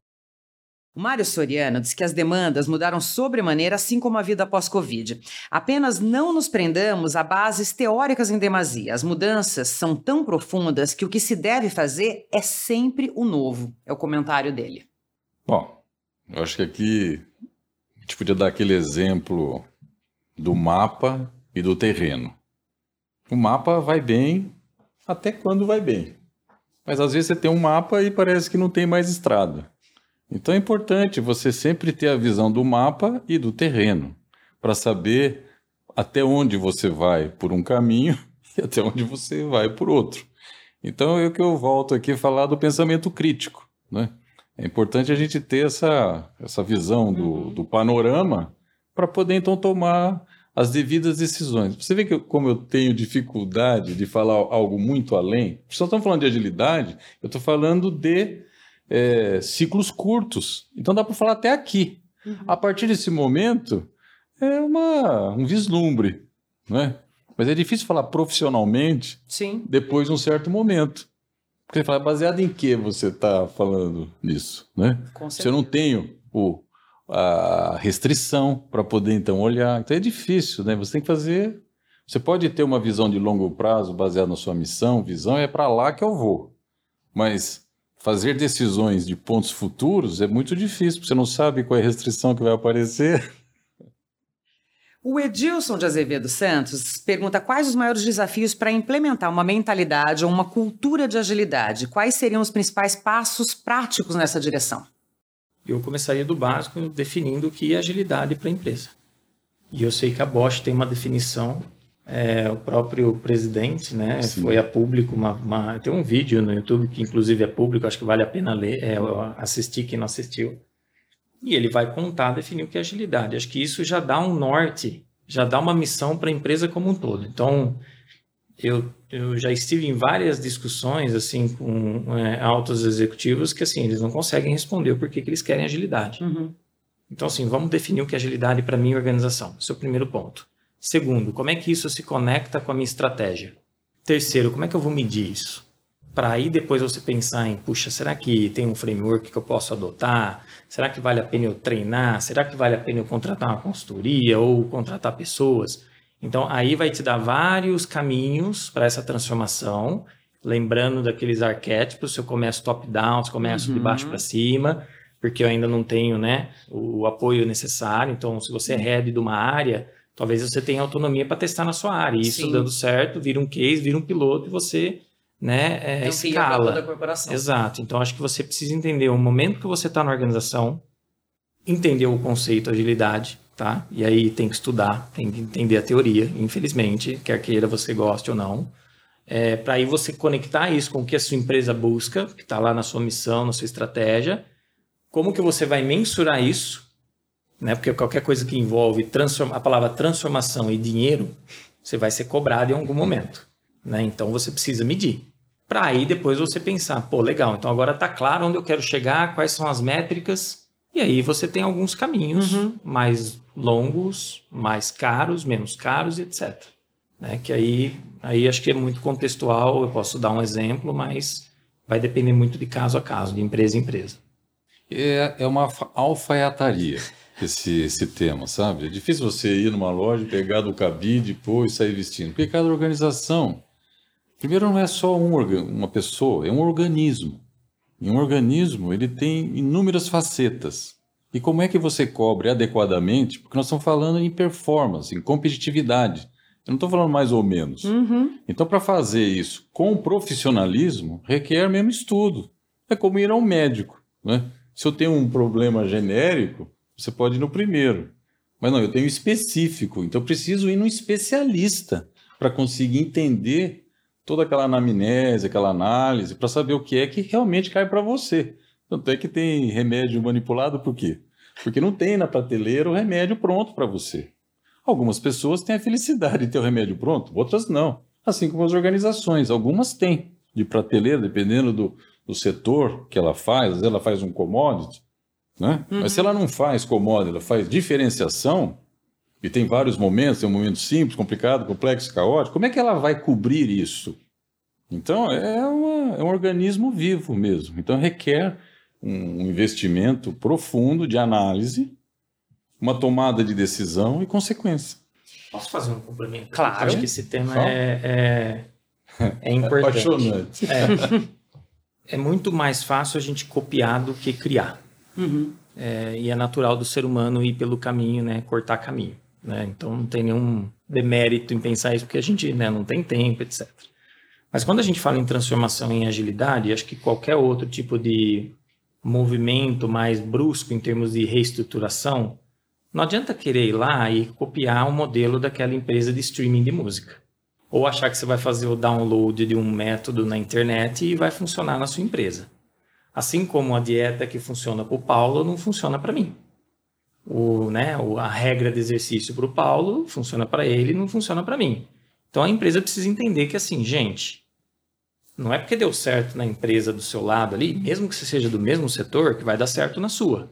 O Mário Soriano diz que as demandas mudaram sobremaneira, assim como a vida pós-Covid. Apenas não nos prendamos a bases teóricas em demasia. As mudanças são tão profundas que o que se deve fazer é sempre o novo. É o comentário dele. Bom, eu acho que aqui a gente podia dar aquele exemplo do mapa e do terreno. O mapa vai bem até quando vai bem. Mas às vezes você tem um mapa e parece que não tem mais estrada. Então é importante você sempre ter a visão do mapa e do terreno, para saber até onde você vai por um caminho e até onde você vai por outro. Então é o que eu volto aqui a falar do pensamento crítico. Né? É importante a gente ter essa, essa visão do, uhum. do panorama para poder então tomar as devidas decisões. Você vê que eu, como eu tenho dificuldade de falar algo muito além. Só estamos falando de agilidade, eu estou falando de é, ciclos curtos. Então dá para falar até aqui. Uhum. A partir desse momento, é uma, um vislumbre, né? Mas é difícil falar profissionalmente Sim. depois de um certo momento. Porque você fala, baseado em que você está falando nisso, né? Se eu não tenho o, a restrição para poder então olhar, então é difícil, né? Você tem que fazer. Você pode ter uma visão de longo prazo baseada na sua missão, visão é para lá que eu vou. Mas fazer decisões de pontos futuros é muito difícil, porque você não sabe qual é a restrição que vai aparecer. O Edilson de Azevedo Santos pergunta quais os maiores desafios para implementar uma mentalidade ou uma cultura de agilidade. Quais seriam os principais passos práticos nessa direção? Eu começaria do básico, definindo o que é agilidade para a empresa. E eu sei que a Bosch tem uma definição, é, o próprio presidente, né, Sim. foi a público, uma, uma, tem um vídeo no YouTube que inclusive é público, acho que vale a pena ler, é, assistir quem não assistiu e ele vai contar, definir o que é agilidade. Acho que isso já dá um norte, já dá uma missão para a empresa como um todo. Então, eu, eu já estive em várias discussões assim com é, altos executivos que assim eles não conseguem responder o porquê que eles querem agilidade. Uhum. Então, assim, vamos definir o que é agilidade para minha organização. Esse é o primeiro ponto. Segundo, como é que isso se conecta com a minha estratégia? Terceiro, como é que eu vou medir isso? para aí depois você pensar em, puxa, será que tem um framework que eu posso adotar? Será que vale a pena eu treinar? Será que vale a pena eu contratar uma consultoria ou contratar pessoas? Então, aí vai te dar vários caminhos para essa transformação, lembrando daqueles arquétipos, se eu começo top-down, se eu começo uhum. de baixo para cima, porque eu ainda não tenho né, o apoio necessário. Então, se você é head de uma área, talvez você tenha autonomia para testar na sua área. E isso Sim. dando certo, vira um case, vira um piloto e você né, é, escala. Da corporação. Exato. Então acho que você precisa entender o momento que você está na organização, entender o conceito agilidade, tá? E aí tem que estudar, tem que entender a teoria, infelizmente, quer queira você goste ou não. É, para aí você conectar isso com o que a sua empresa busca, que está lá na sua missão, na sua estratégia. Como que você vai mensurar isso? Né? Porque qualquer coisa que envolve a palavra transformação e dinheiro, você vai ser cobrado em algum momento. Né? Então você precisa medir para aí depois você pensar, pô, legal, então agora está claro onde eu quero chegar, quais são as métricas, e aí você tem alguns caminhos uhum. mais longos, mais caros, menos caros, etc. Né? Que aí, aí acho que é muito contextual, eu posso dar um exemplo, mas vai depender muito de caso a caso, de empresa em empresa. É, é uma alfaiataria esse, esse tema, sabe? É difícil você ir numa loja, pegar do cabide, depois sair vestindo, porque cada organização Primeiro, não é só um uma pessoa, é um organismo. E um organismo ele tem inúmeras facetas. E como é que você cobre adequadamente? Porque nós estamos falando em performance, em competitividade. Eu não estou falando mais ou menos. Uhum. Então, para fazer isso com profissionalismo, requer mesmo estudo. É como ir a um médico. Né? Se eu tenho um problema genérico, você pode ir no primeiro. Mas não, eu tenho específico. Então, eu preciso ir no especialista para conseguir entender toda aquela anamnese, aquela análise, para saber o que é que realmente cai para você. Tanto é que tem remédio manipulado por quê? Porque não tem na prateleira o remédio pronto para você. Algumas pessoas têm a felicidade de ter o remédio pronto, outras não. Assim como as organizações, algumas têm de prateleira, dependendo do, do setor que ela faz, às vezes ela faz um commodity, né? Uhum. Mas se ela não faz commodity, ela faz diferenciação, e tem vários momentos, tem um momento simples, complicado, complexo, caótico, como é que ela vai cobrir isso? Então, é, uma, é um organismo vivo mesmo. Então, requer um investimento profundo de análise, uma tomada de decisão e consequência. Posso fazer um complemento? Claro. Acho que esse tema é, é, é importante. apaixonante. É, é muito mais fácil a gente copiar do que criar. Uhum. É, e é natural do ser humano ir pelo caminho, né, cortar caminho. Né? Então não tem nenhum demérito em pensar isso, porque a gente né, não tem tempo, etc. Mas quando a gente fala em transformação em agilidade, acho que qualquer outro tipo de movimento mais brusco em termos de reestruturação, não adianta querer ir lá e copiar o um modelo daquela empresa de streaming de música. Ou achar que você vai fazer o download de um método na internet e vai funcionar na sua empresa. Assim como a dieta que funciona para o Paulo não funciona para mim. o, né, a regra de exercício para o Paulo funciona para ele, não funciona para mim. Então a empresa precisa entender que assim, gente, não é porque deu certo na empresa do seu lado ali, mesmo que você seja do mesmo setor, que vai dar certo na sua.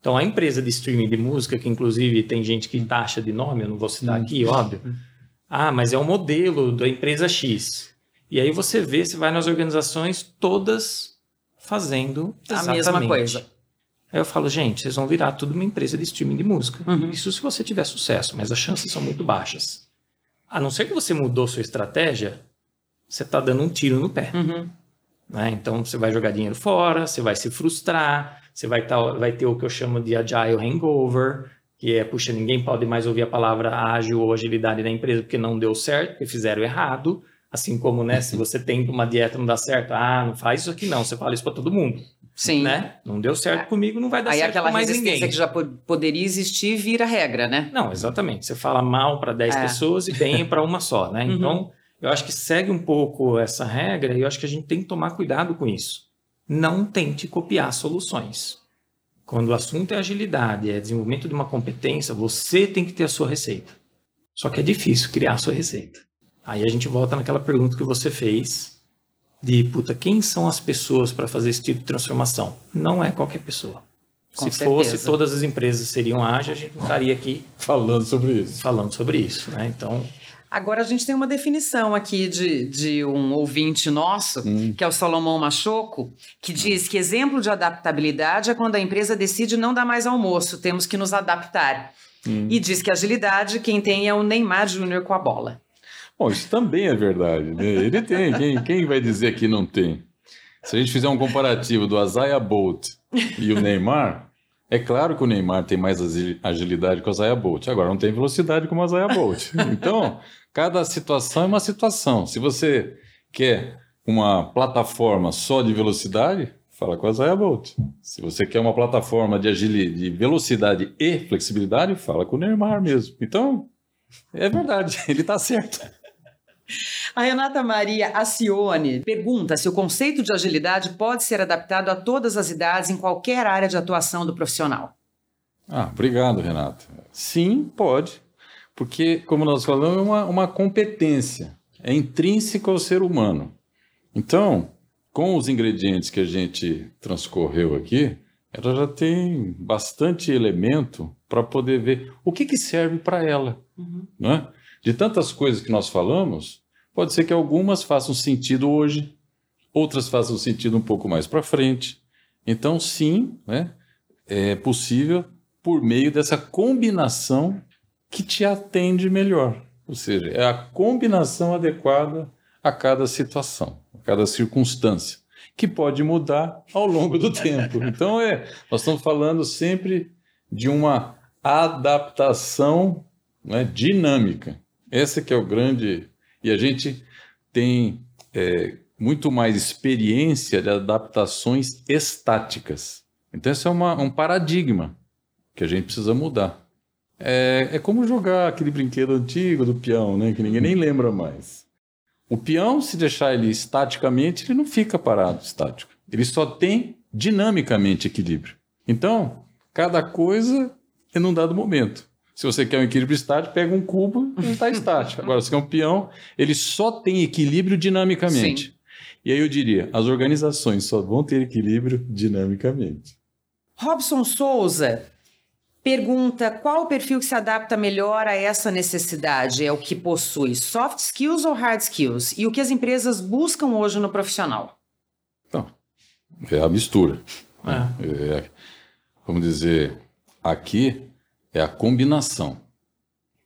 Então a empresa de streaming de música, que inclusive tem gente que taxa de nome, eu não vou citar aqui, óbvio. Ah, mas é o modelo da empresa X. E aí você vê, você vai nas organizações todas fazendo a mesma coisa. Aí eu falo, gente, vocês vão virar tudo uma empresa de streaming de música. Uhum. Isso se você tiver sucesso, mas as chances são muito baixas. A não ser que você mudou sua estratégia, você está dando um tiro no pé. Uhum. Né? Então você vai jogar dinheiro fora, você vai se frustrar, você vai, tá, vai ter o que eu chamo de agile hangover, que é, puxa, ninguém pode mais ouvir a palavra ágil ou agilidade na empresa porque não deu certo, porque fizeram errado. Assim como, né, se você tem uma dieta não dá certo, ah, não faz isso aqui não, você fala isso para todo mundo. Sim. Né? Não deu certo comigo, não vai dar Aí certo aquela com mais ninguém. que já poderia existir vira regra, né? Não, exatamente. Você fala mal para 10 é. pessoas e bem para uma só, né? Uhum. Então, eu acho que segue um pouco essa regra e eu acho que a gente tem que tomar cuidado com isso. Não tente copiar soluções. Quando o assunto é agilidade, é desenvolvimento de uma competência, você tem que ter a sua receita. Só que é difícil criar a sua receita. Aí a gente volta naquela pergunta que você fez de puta, quem são as pessoas para fazer esse tipo de transformação? Não é qualquer pessoa. Com Se certeza. fosse, todas as empresas seriam ágeis, a gente não estaria aqui falando sobre isso. Falando sobre isso, né? Então, Agora a gente tem uma definição aqui de, de um ouvinte nosso, hum. que é o Salomão Machoco, que diz que exemplo de adaptabilidade é quando a empresa decide não dar mais almoço, temos que nos adaptar. Hum. E diz que agilidade, quem tem é o Neymar Júnior com a bola. Bom, isso também é verdade. Né? Ele tem. Quem, quem vai dizer que não tem? Se a gente fizer um comparativo do Azaia Bolt e o Neymar, é claro que o Neymar tem mais agilidade que o Azaia Bolt. Agora, não tem velocidade como o Azaia Bolt. Então, cada situação é uma situação. Se você quer uma plataforma só de velocidade, fala com a Zaya Bolt. Se você quer uma plataforma de, agilidade, de velocidade e flexibilidade, fala com o Neymar mesmo. Então, é verdade, ele está certo. A Renata Maria Acione pergunta se o conceito de agilidade pode ser adaptado a todas as idades em qualquer área de atuação do profissional. Ah, obrigado, Renata. Sim, pode. Porque, como nós falamos, é uma, uma competência, é intrínseca ao ser humano. Então, com os ingredientes que a gente transcorreu aqui, ela já tem bastante elemento para poder ver o que, que serve para ela. Uhum. Né? De tantas coisas que nós falamos, pode ser que algumas façam sentido hoje, outras façam sentido um pouco mais para frente. Então, sim, né, é possível por meio dessa combinação que te atende melhor. Ou seja, é a combinação adequada a cada situação, a cada circunstância, que pode mudar ao longo do tempo. Então, é, nós estamos falando sempre de uma adaptação né, dinâmica. Essa que é o grande... E a gente tem é, muito mais experiência de adaptações estáticas. Então, esse é uma, um paradigma que a gente precisa mudar. É, é como jogar aquele brinquedo antigo do peão, né? Que ninguém nem lembra mais. O peão, se deixar ele estaticamente, ele não fica parado estático. Ele só tem dinamicamente equilíbrio. Então, cada coisa é num dado momento. Se você quer um equilíbrio estático, pega um cubo e está estático. Agora, se quer um peão, ele só tem equilíbrio dinamicamente. Sim. E aí eu diria, as organizações só vão ter equilíbrio dinamicamente. Robson Souza Pergunta: qual o perfil que se adapta melhor a essa necessidade? É o que possui soft skills ou hard skills? E o que as empresas buscam hoje no profissional? Não, é a mistura. É. É, vamos dizer, aqui é a combinação.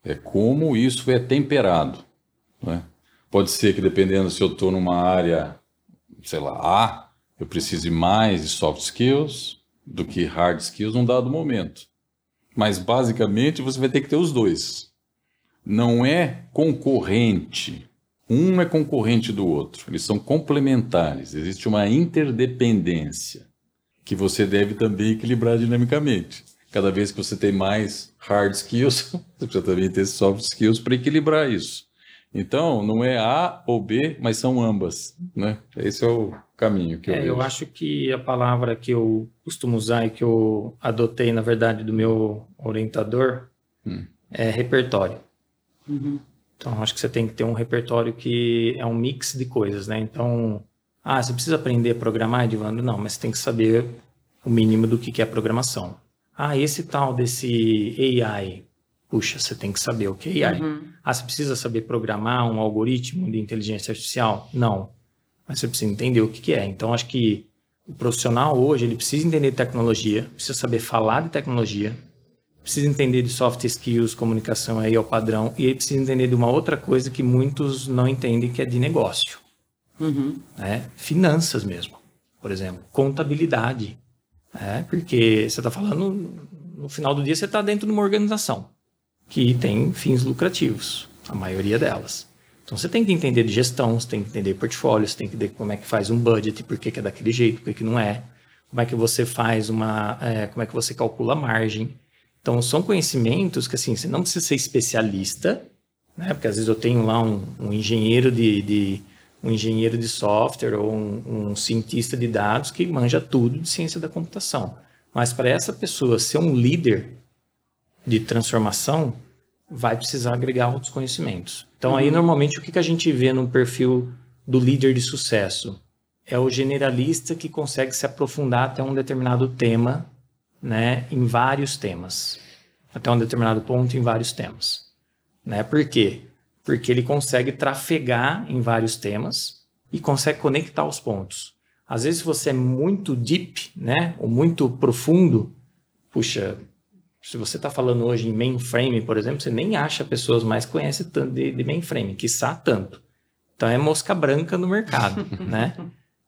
É como isso é temperado. Né? Pode ser que, dependendo se eu estou numa área, sei lá, A, eu precise mais de soft skills do que hard skills num dado momento. Mas basicamente você vai ter que ter os dois. Não é concorrente. Um é concorrente do outro. Eles são complementares. Existe uma interdependência que você deve também equilibrar dinamicamente. Cada vez que você tem mais hard skills, você precisa também ter soft skills para equilibrar isso. Então, não é A ou B, mas são ambas. Né? Esse é o, caminho que eu É, vejo. eu acho que a palavra que eu costumo usar e que eu adotei, na verdade, do meu orientador Hum. é repertório. Uhum. Então, acho que você tem que ter um repertório que é um mix de coisas, né? Então, ah, você precisa aprender a programar, Edivando? Não, mas você tem que saber o mínimo do que que é programação. Ah, esse tal desse AI. Puxa, você tem que saber o que é AI. Uhum. Ah, você precisa saber programar um algoritmo de inteligência artificial? Não. Mas você precisa entender o que, que é. Então, acho que o profissional hoje, ele precisa entender de tecnologia, precisa saber falar de tecnologia, precisa entender de soft skills, comunicação aí é o padrão, e ele precisa entender de uma outra coisa que muitos não entendem, que é de negócio. Uhum. Né? Finanças mesmo, por exemplo. Contabilidade. Né? Porque você está falando, no final do dia, você está dentro de uma organização que tem fins lucrativos, a maioria delas. Então você tem que entender de gestão, você tem que entender portfólio, você tem que entender como é que faz um budget, por que, que é daquele jeito, por que, que não é, como é que você faz uma. é, como é que você calcula a margem. Então são conhecimentos que assim, você não precisa ser especialista, né? Porque às vezes eu tenho lá um, um engenheiro de, de- um engenheiro de software ou um, um cientista de dados que manja tudo de ciência da computação. Mas para essa pessoa ser um líder de transformação, vai precisar agregar outros conhecimentos. Então aí normalmente o que, que a gente vê no perfil do líder de sucesso é o generalista que consegue se aprofundar até um determinado tema, né, em vários temas, até um determinado ponto em vários temas, né? Por quê? Porque ele consegue trafegar em vários temas e consegue conectar os pontos. Às vezes, se você é muito deep, né, ou muito profundo, puxa, se você está falando hoje em mainframe, por exemplo, você nem acha pessoas mais que conhecem tanto de, de mainframe, quiçá tanto. Então é mosca branca no mercado, né?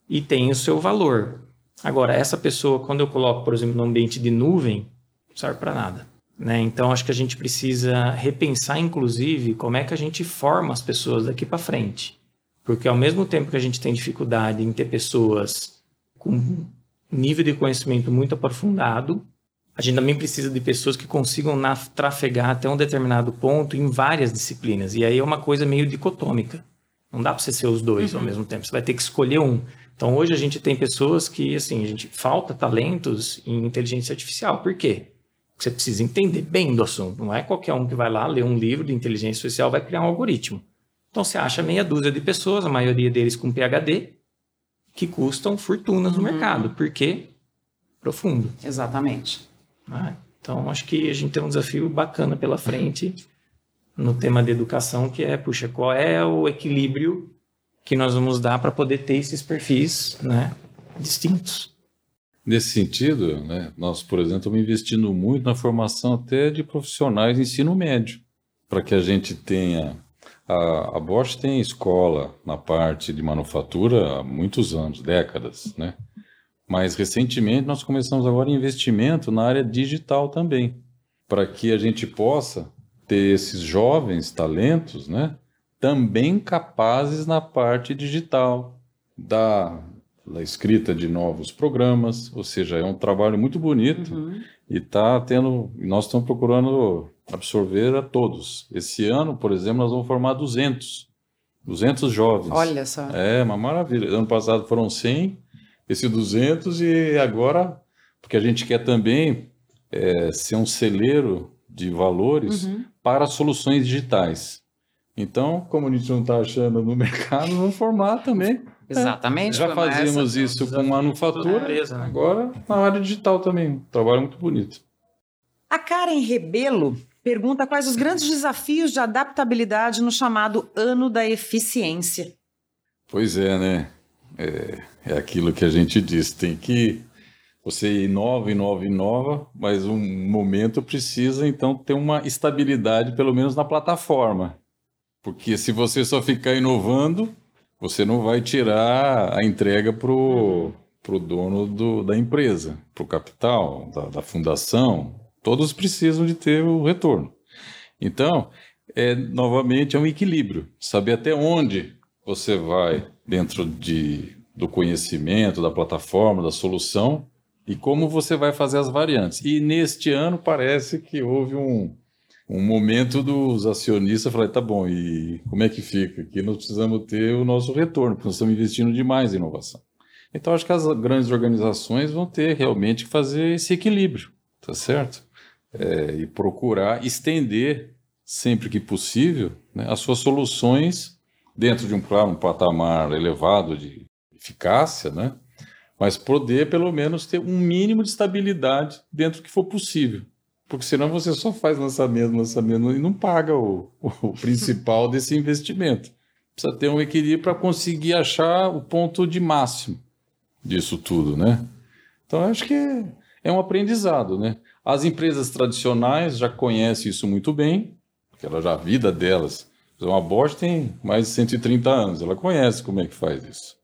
E tem o seu valor. Agora, essa pessoa, quando eu coloco, por exemplo, no ambiente de nuvem, não serve para nada. Né? Então, acho que a gente precisa repensar, inclusive, como é que a gente forma as pessoas daqui para frente. Porque ao mesmo tempo que a gente tem dificuldade em ter pessoas com nível de conhecimento muito aprofundado, a gente também precisa de pessoas que consigam trafegar até um determinado ponto em várias disciplinas. E aí é uma coisa meio dicotômica. Não dá para você ser os dois ao mesmo tempo. Você vai ter que escolher um. Então hoje a gente tem pessoas que, assim, a gente falta talentos em inteligência artificial. Por quê? Porque você precisa entender bem do assunto. Não é qualquer um que vai lá ler um livro de inteligência artificial vai criar um algoritmo. Então você acha meia dúzia de pessoas, a maioria deles com PhD, que custam fortunas no mercado. Por quê? Profundo. Exatamente. né? Então, acho que a gente tem um desafio bacana pela frente no tema de educação, que é, puxa, qual é o equilíbrio que nós vamos dar para poder ter esses perfis né, distintos. Nesse sentido, né, nós, por exemplo, estamos investindo muito na formação até de profissionais de ensino médio, para que a gente tenha. A, a Bosch tem escola na parte de manufatura há muitos anos, décadas, né? Mas recentemente nós começamos agora investimento na área digital também, para que a gente possa ter esses jovens talentos, né? Também capazes na parte digital, da, da escrita de novos programas, ou seja, é um trabalho muito bonito Uhum. e tá tendo, nós estamos procurando absorver a todos. Esse ano, por exemplo, nós vamos formar 200, 200 jovens. Olha só. É uma maravilha. Ano passado foram 100, esse 200 e agora, porque a gente quer também é, ser um celeiro de valores Uhum. para soluções digitais. Então, como a gente não está achando no mercado, vamos formar também. Exatamente. Já como essa. fazíamos isso com manufatura, empresa, né? agora na área digital também. Um trabalho muito bonito. A Karen Rebelo pergunta quais os grandes desafios de adaptabilidade no chamado Ano da Eficiência. Pois é, né? É, é aquilo que a gente diz, tem que você inova, inova, inova, mas um momento precisa então ter uma estabilidade, pelo menos na plataforma. Porque se você só ficar inovando, você não vai tirar a entrega para o dono do, da empresa, para o capital, da, da fundação. Todos precisam de ter o retorno. Então, é, novamente, é um equilíbrio. Saber até onde você vai dentro de, do conhecimento, da plataforma, da solução e como você vai fazer as variantes. E neste ano parece que houve um, um momento dos acionistas falar, tá bom, e como é que fica? Aqui nós precisamos ter o nosso retorno, porque nós estamos investindo demais em inovação. Então, acho que as grandes organizações vão ter realmente que fazer esse equilíbrio, tá certo? É, e procurar estender, sempre que possível, né, as suas soluções dentro de um, claro, um patamar elevado de eficácia, né? mas poder pelo menos ter um mínimo de estabilidade dentro do que for possível. Porque senão você só faz lançamento, lançamento e não paga o, o principal desse investimento. Precisa ter um equilíbrio para conseguir achar o ponto de máximo disso tudo, né? Então acho que é, é um aprendizado, né? As empresas tradicionais já conhecem isso muito bem, porque ela já a vida delas. Uma Bosch tem mais de 130 anos, ela conhece como é que faz isso.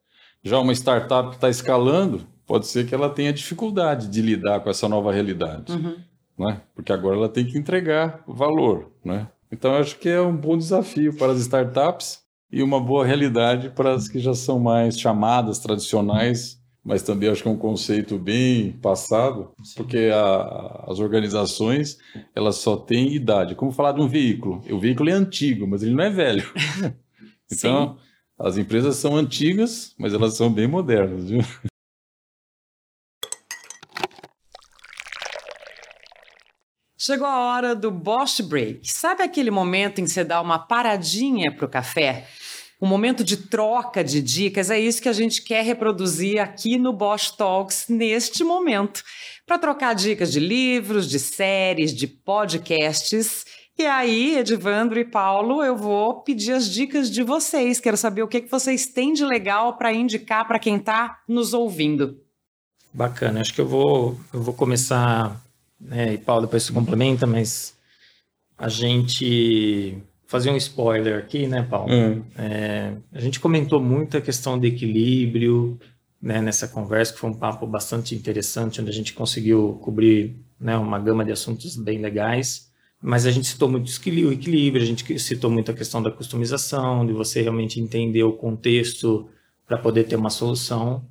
Já uma startup que está escalando, pode ser que ela tenha dificuldade de lidar com essa nova realidade, uhum. Né? Porque agora ela tem que entregar valor, né? Então acho que é um bom desafio para as startups e uma boa realidade para as que já são mais chamadas tradicionais mas também acho que é um conceito bem passado, Sim. porque a, as organizações elas só têm idade. Como falar de um veículo? O veículo é antigo, mas ele não é velho. então, Sim. as empresas são antigas, mas elas são bem modernas. Viu? Chegou a hora do Bosch Break. Sabe aquele momento em que você dá uma paradinha para o café? um momento de troca de dicas, é isso que a gente quer reproduzir aqui no Bosch Talks neste momento, para trocar dicas de livros, de séries, de podcasts. E aí, Edivandro e Paulo, eu vou pedir as dicas de vocês. Quero saber o que, que vocês têm de legal para indicar para quem está nos ouvindo. Bacana, acho que eu vou, eu vou começar, né, e Paulo depois se complementa, mas a gente fazer um spoiler aqui, né, Paulo? Hum. É, a gente comentou muito a questão de equilíbrio né, nessa conversa, que foi um papo bastante interessante, onde a gente conseguiu cobrir né, uma gama de assuntos bem legais. Mas a gente citou muito o equilíbrio, a gente citou muito a questão da customização, de você realmente entender o contexto para poder ter uma solução.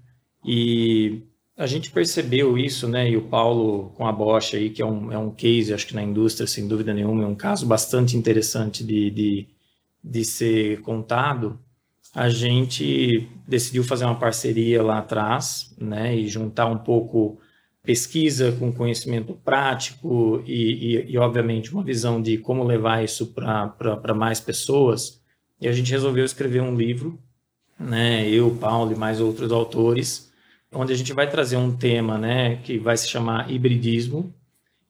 E a gente percebeu isso, né? E o Paulo com a Bosch aí, que é um, é um case, acho que na indústria, sem dúvida nenhuma, é um caso bastante interessante de, de, de ser contado. A gente decidiu fazer uma parceria lá atrás, né? E juntar um pouco pesquisa com conhecimento prático e, e, e obviamente, uma visão de como levar isso para mais pessoas. E a gente resolveu escrever um livro, né? Eu, Paulo e mais outros autores onde a gente vai trazer um tema, né, que vai se chamar hibridismo,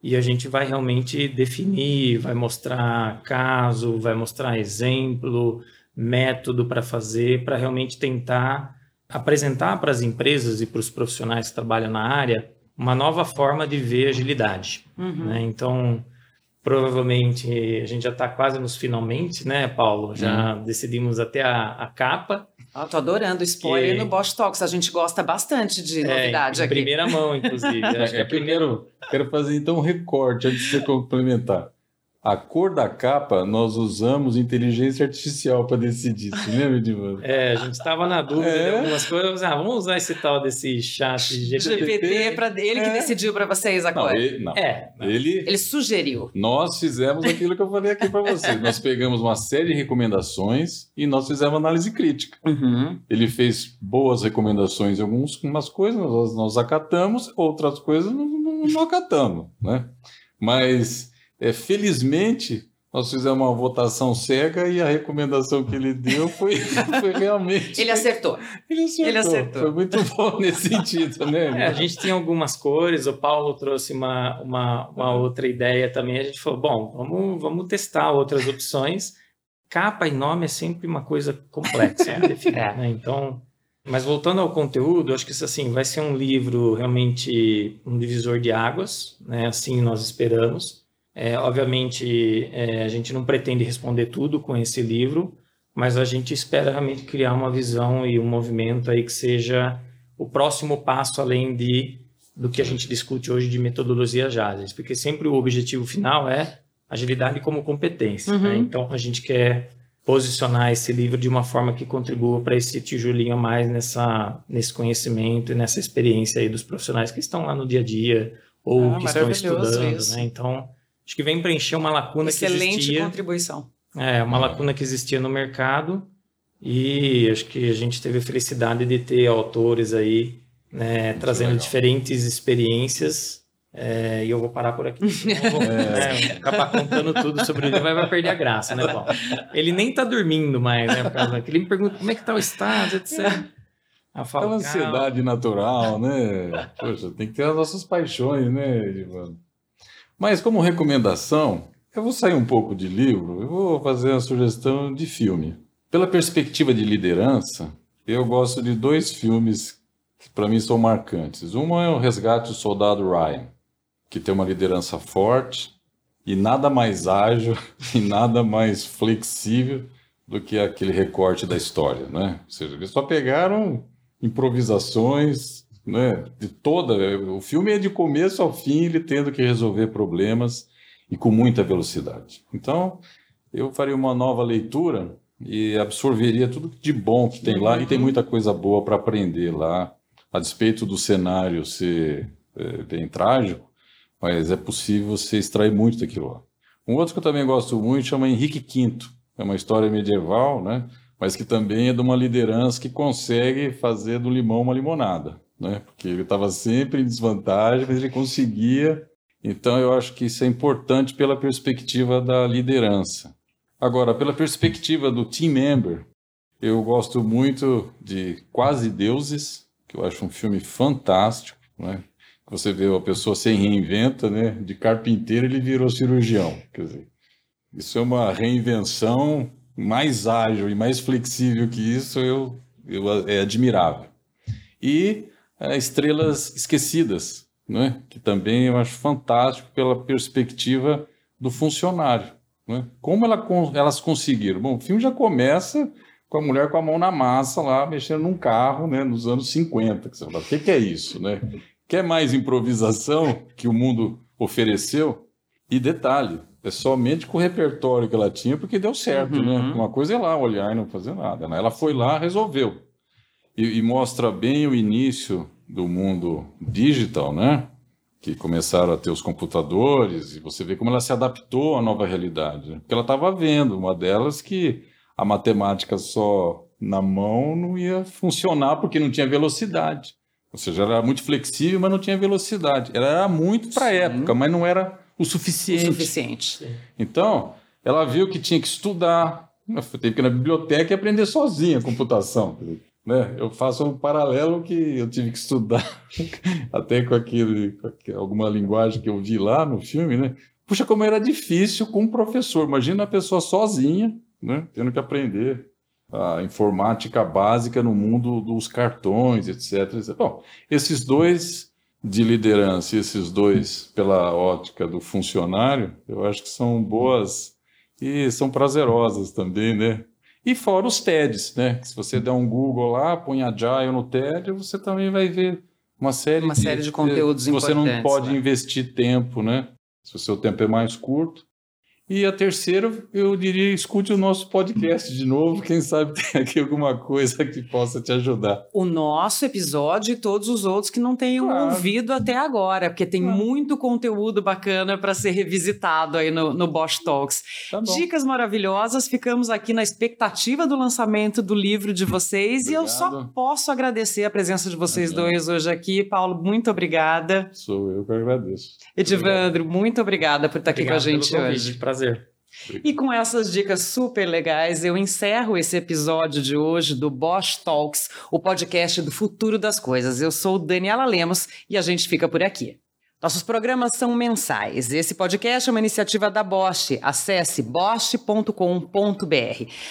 e a gente vai realmente definir, vai mostrar caso, vai mostrar exemplo, método para fazer, para realmente tentar apresentar para as empresas e para os profissionais que trabalham na área uma nova forma de ver agilidade. Uhum. Né? Então, provavelmente a gente já está quase nos finalmente, né, Paulo? Já uhum. decidimos até a, a capa ah, tô adorando spoiler que... no Bosch Talks. A gente gosta bastante de é, novidade em aqui. primeira mão, inclusive. Acho que é primeiro, quero fazer então um recorte antes de você complementar. A cor da capa, nós usamos inteligência artificial para decidir, você lembra, Edivando? É, a gente estava na dúvida é. de algumas coisas. Ah, vamos usar esse tal desse chat GPT. GPT para ele que é. decidiu para vocês agora. Não, ele, não. É, ele, ele sugeriu. Nós fizemos aquilo que eu falei aqui para vocês. nós pegamos uma série de recomendações e nós fizemos análise crítica. Uhum. Ele fez boas recomendações em algumas coisas, nós, nós acatamos, outras coisas não, não, não acatamos, né? Mas é, felizmente, nós fizemos uma votação cega e a recomendação que ele deu foi, foi realmente. ele acertou. Ele acertou. Ele acertou. Foi muito bom nesse sentido, né? É, a gente tinha algumas cores, o Paulo trouxe uma, uma, uma outra ideia também. A gente falou: bom, vamos, vamos testar outras opções. Capa e nome é sempre uma coisa complexa de definir, é. né? Então. Mas voltando ao conteúdo, acho que isso assim vai ser um livro realmente um divisor de águas, né? Assim nós esperamos. É, obviamente, é, a gente não pretende responder tudo com esse livro, mas a gente espera realmente criar uma visão e um movimento aí que seja o próximo passo além de do que a gente discute hoje de metodologias ágeis, porque sempre o objetivo final é agilidade como competência. Né? Uhum. Né? Então, a gente quer posicionar esse livro de uma forma que contribua para esse tijolinho a mais nessa, nesse conhecimento e nessa experiência aí dos profissionais que estão lá no dia a dia ou ah, que estão estudando. Né? Então, Acho que vem preencher uma lacuna Excelente que existia. Excelente contribuição. É, uma lacuna que existia no mercado E acho que a gente teve a felicidade de ter autores aí, né, trazendo legal. diferentes experiências é, e eu vou parar por aqui. Vou, é. né, acabar contando tudo sobre ele, vai, vai perder a graça, né, Paulo? Ele nem tá dormindo mais, né? Por causa ele me pergunta como é que tá o estado, etc. Eu falo, é uma ansiedade natural, né? Poxa, tem que ter as nossas paixões, né, Ivan? Mas como recomendação, eu vou sair um pouco de livro, eu vou fazer uma sugestão de filme. Pela perspectiva de liderança, eu gosto de dois filmes que para mim são marcantes. Uma é o Resgate do Soldado Ryan que tem uma liderança forte e nada mais ágil e nada mais flexível do que aquele recorte da história, né? Ou seja, eles só pegaram improvisações, né? De toda, o filme é de começo ao fim ele tendo que resolver problemas e com muita velocidade. Então, eu faria uma nova leitura e absorveria tudo de bom que tem lá e tem muita coisa boa para aprender lá, a despeito do cenário ser é, bem trágico mas é possível você extrair muito daquilo lá. Um outro que eu também gosto muito chama Henrique V. É uma história medieval, né? mas que também é de uma liderança que consegue fazer do limão uma limonada. Né? Porque ele estava sempre em desvantagem, mas ele conseguia. Então eu acho que isso é importante pela perspectiva da liderança. Agora, pela perspectiva do team member, eu gosto muito de Quase Deuses, que eu acho um filme fantástico, né? Você vê a pessoa se reinventa, né? De carpinteiro ele virou cirurgião. Quer dizer, isso é uma reinvenção mais ágil e mais flexível que isso, eu, eu é admirável. E é, Estrelas Esquecidas, né? que também eu acho fantástico pela perspectiva do funcionário. Né? Como ela, elas conseguiram? Bom, o filme já começa com a mulher com a mão na massa lá, mexendo num carro, né, nos anos 50. Que você fala, o que, que é isso, né? Quer mais improvisação que o mundo ofereceu? E detalhe, é somente com o repertório que ela tinha, porque deu certo, né? uhum. né? Uma coisa é lá olhar e não fazer nada. Né? Ela foi lá, resolveu. E, e, mostra bem o início do mundo digital, né? Que começaram a ter os computadores, e você vê como ela se adaptou à nova realidade. Né? Porque ela estava vendo, uma delas, que a matemática só na mão não ia funcionar porque não tinha velocidade. Ou seja, ela era muito flexível, mas não tinha velocidade. Ela era muito para a época, mas não era o suficiente. O suficiente. Então, ela viu que tinha que estudar, teve que ir na biblioteca e aprender sozinha a computação. Né? Eu faço um paralelo que eu tive que estudar até com, aquele, com alguma linguagem que eu vi lá no filme, né? Puxa, como era difícil com um professor. Imagina a pessoa sozinha, né? Tendo que aprender a informática básica no mundo dos cartões, etc. etc. Bom, esses dois de liderança esses dois pela ótica do funcionário, eu acho que são boas e são prazerosas também, né? E fora os TEDs, né? Se você der um Google lá, põe Agile no TED, você também vai ver uma série, uma de, série de conteúdos de, Você não pode né? investir tempo, né? Se o seu tempo é mais curto, e a terceira, eu diria, escute o nosso podcast de novo. Quem sabe tem aqui alguma coisa que possa te ajudar. O nosso episódio e todos os outros que não tenham claro. ouvido até agora, porque tem claro. muito conteúdo bacana para ser revisitado aí no, no Bosch Talks. Tá Dicas maravilhosas. Ficamos aqui na expectativa do lançamento do livro de vocês Obrigado. e eu só posso agradecer a presença de vocês dois hoje aqui. Paulo, muito obrigada. Sou eu que agradeço. Edivandro, muito obrigada por estar aqui Obrigado com a gente hoje. Prazer. E com essas dicas super legais, eu encerro esse episódio de hoje do Bosch Talks, o podcast do futuro das coisas. Eu sou Daniela Lemos e a gente fica por aqui. Nossos programas são mensais. Esse podcast é uma iniciativa da Bosch. Acesse bosch.com.br.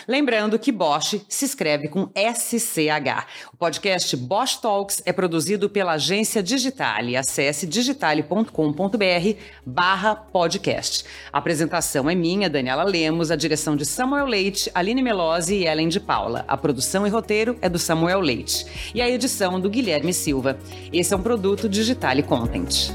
Lembrando que Bosch se escreve com SCH. O podcast Bosch Talks é produzido pela agência Digitale. Acesse digitale.com.br barra podcast. A apresentação é minha, Daniela Lemos, a direção de Samuel Leite, Aline Melosi e Ellen de Paula. A produção e roteiro é do Samuel Leite. E a edição do Guilherme Silva. Esse é um produto Digitale Content.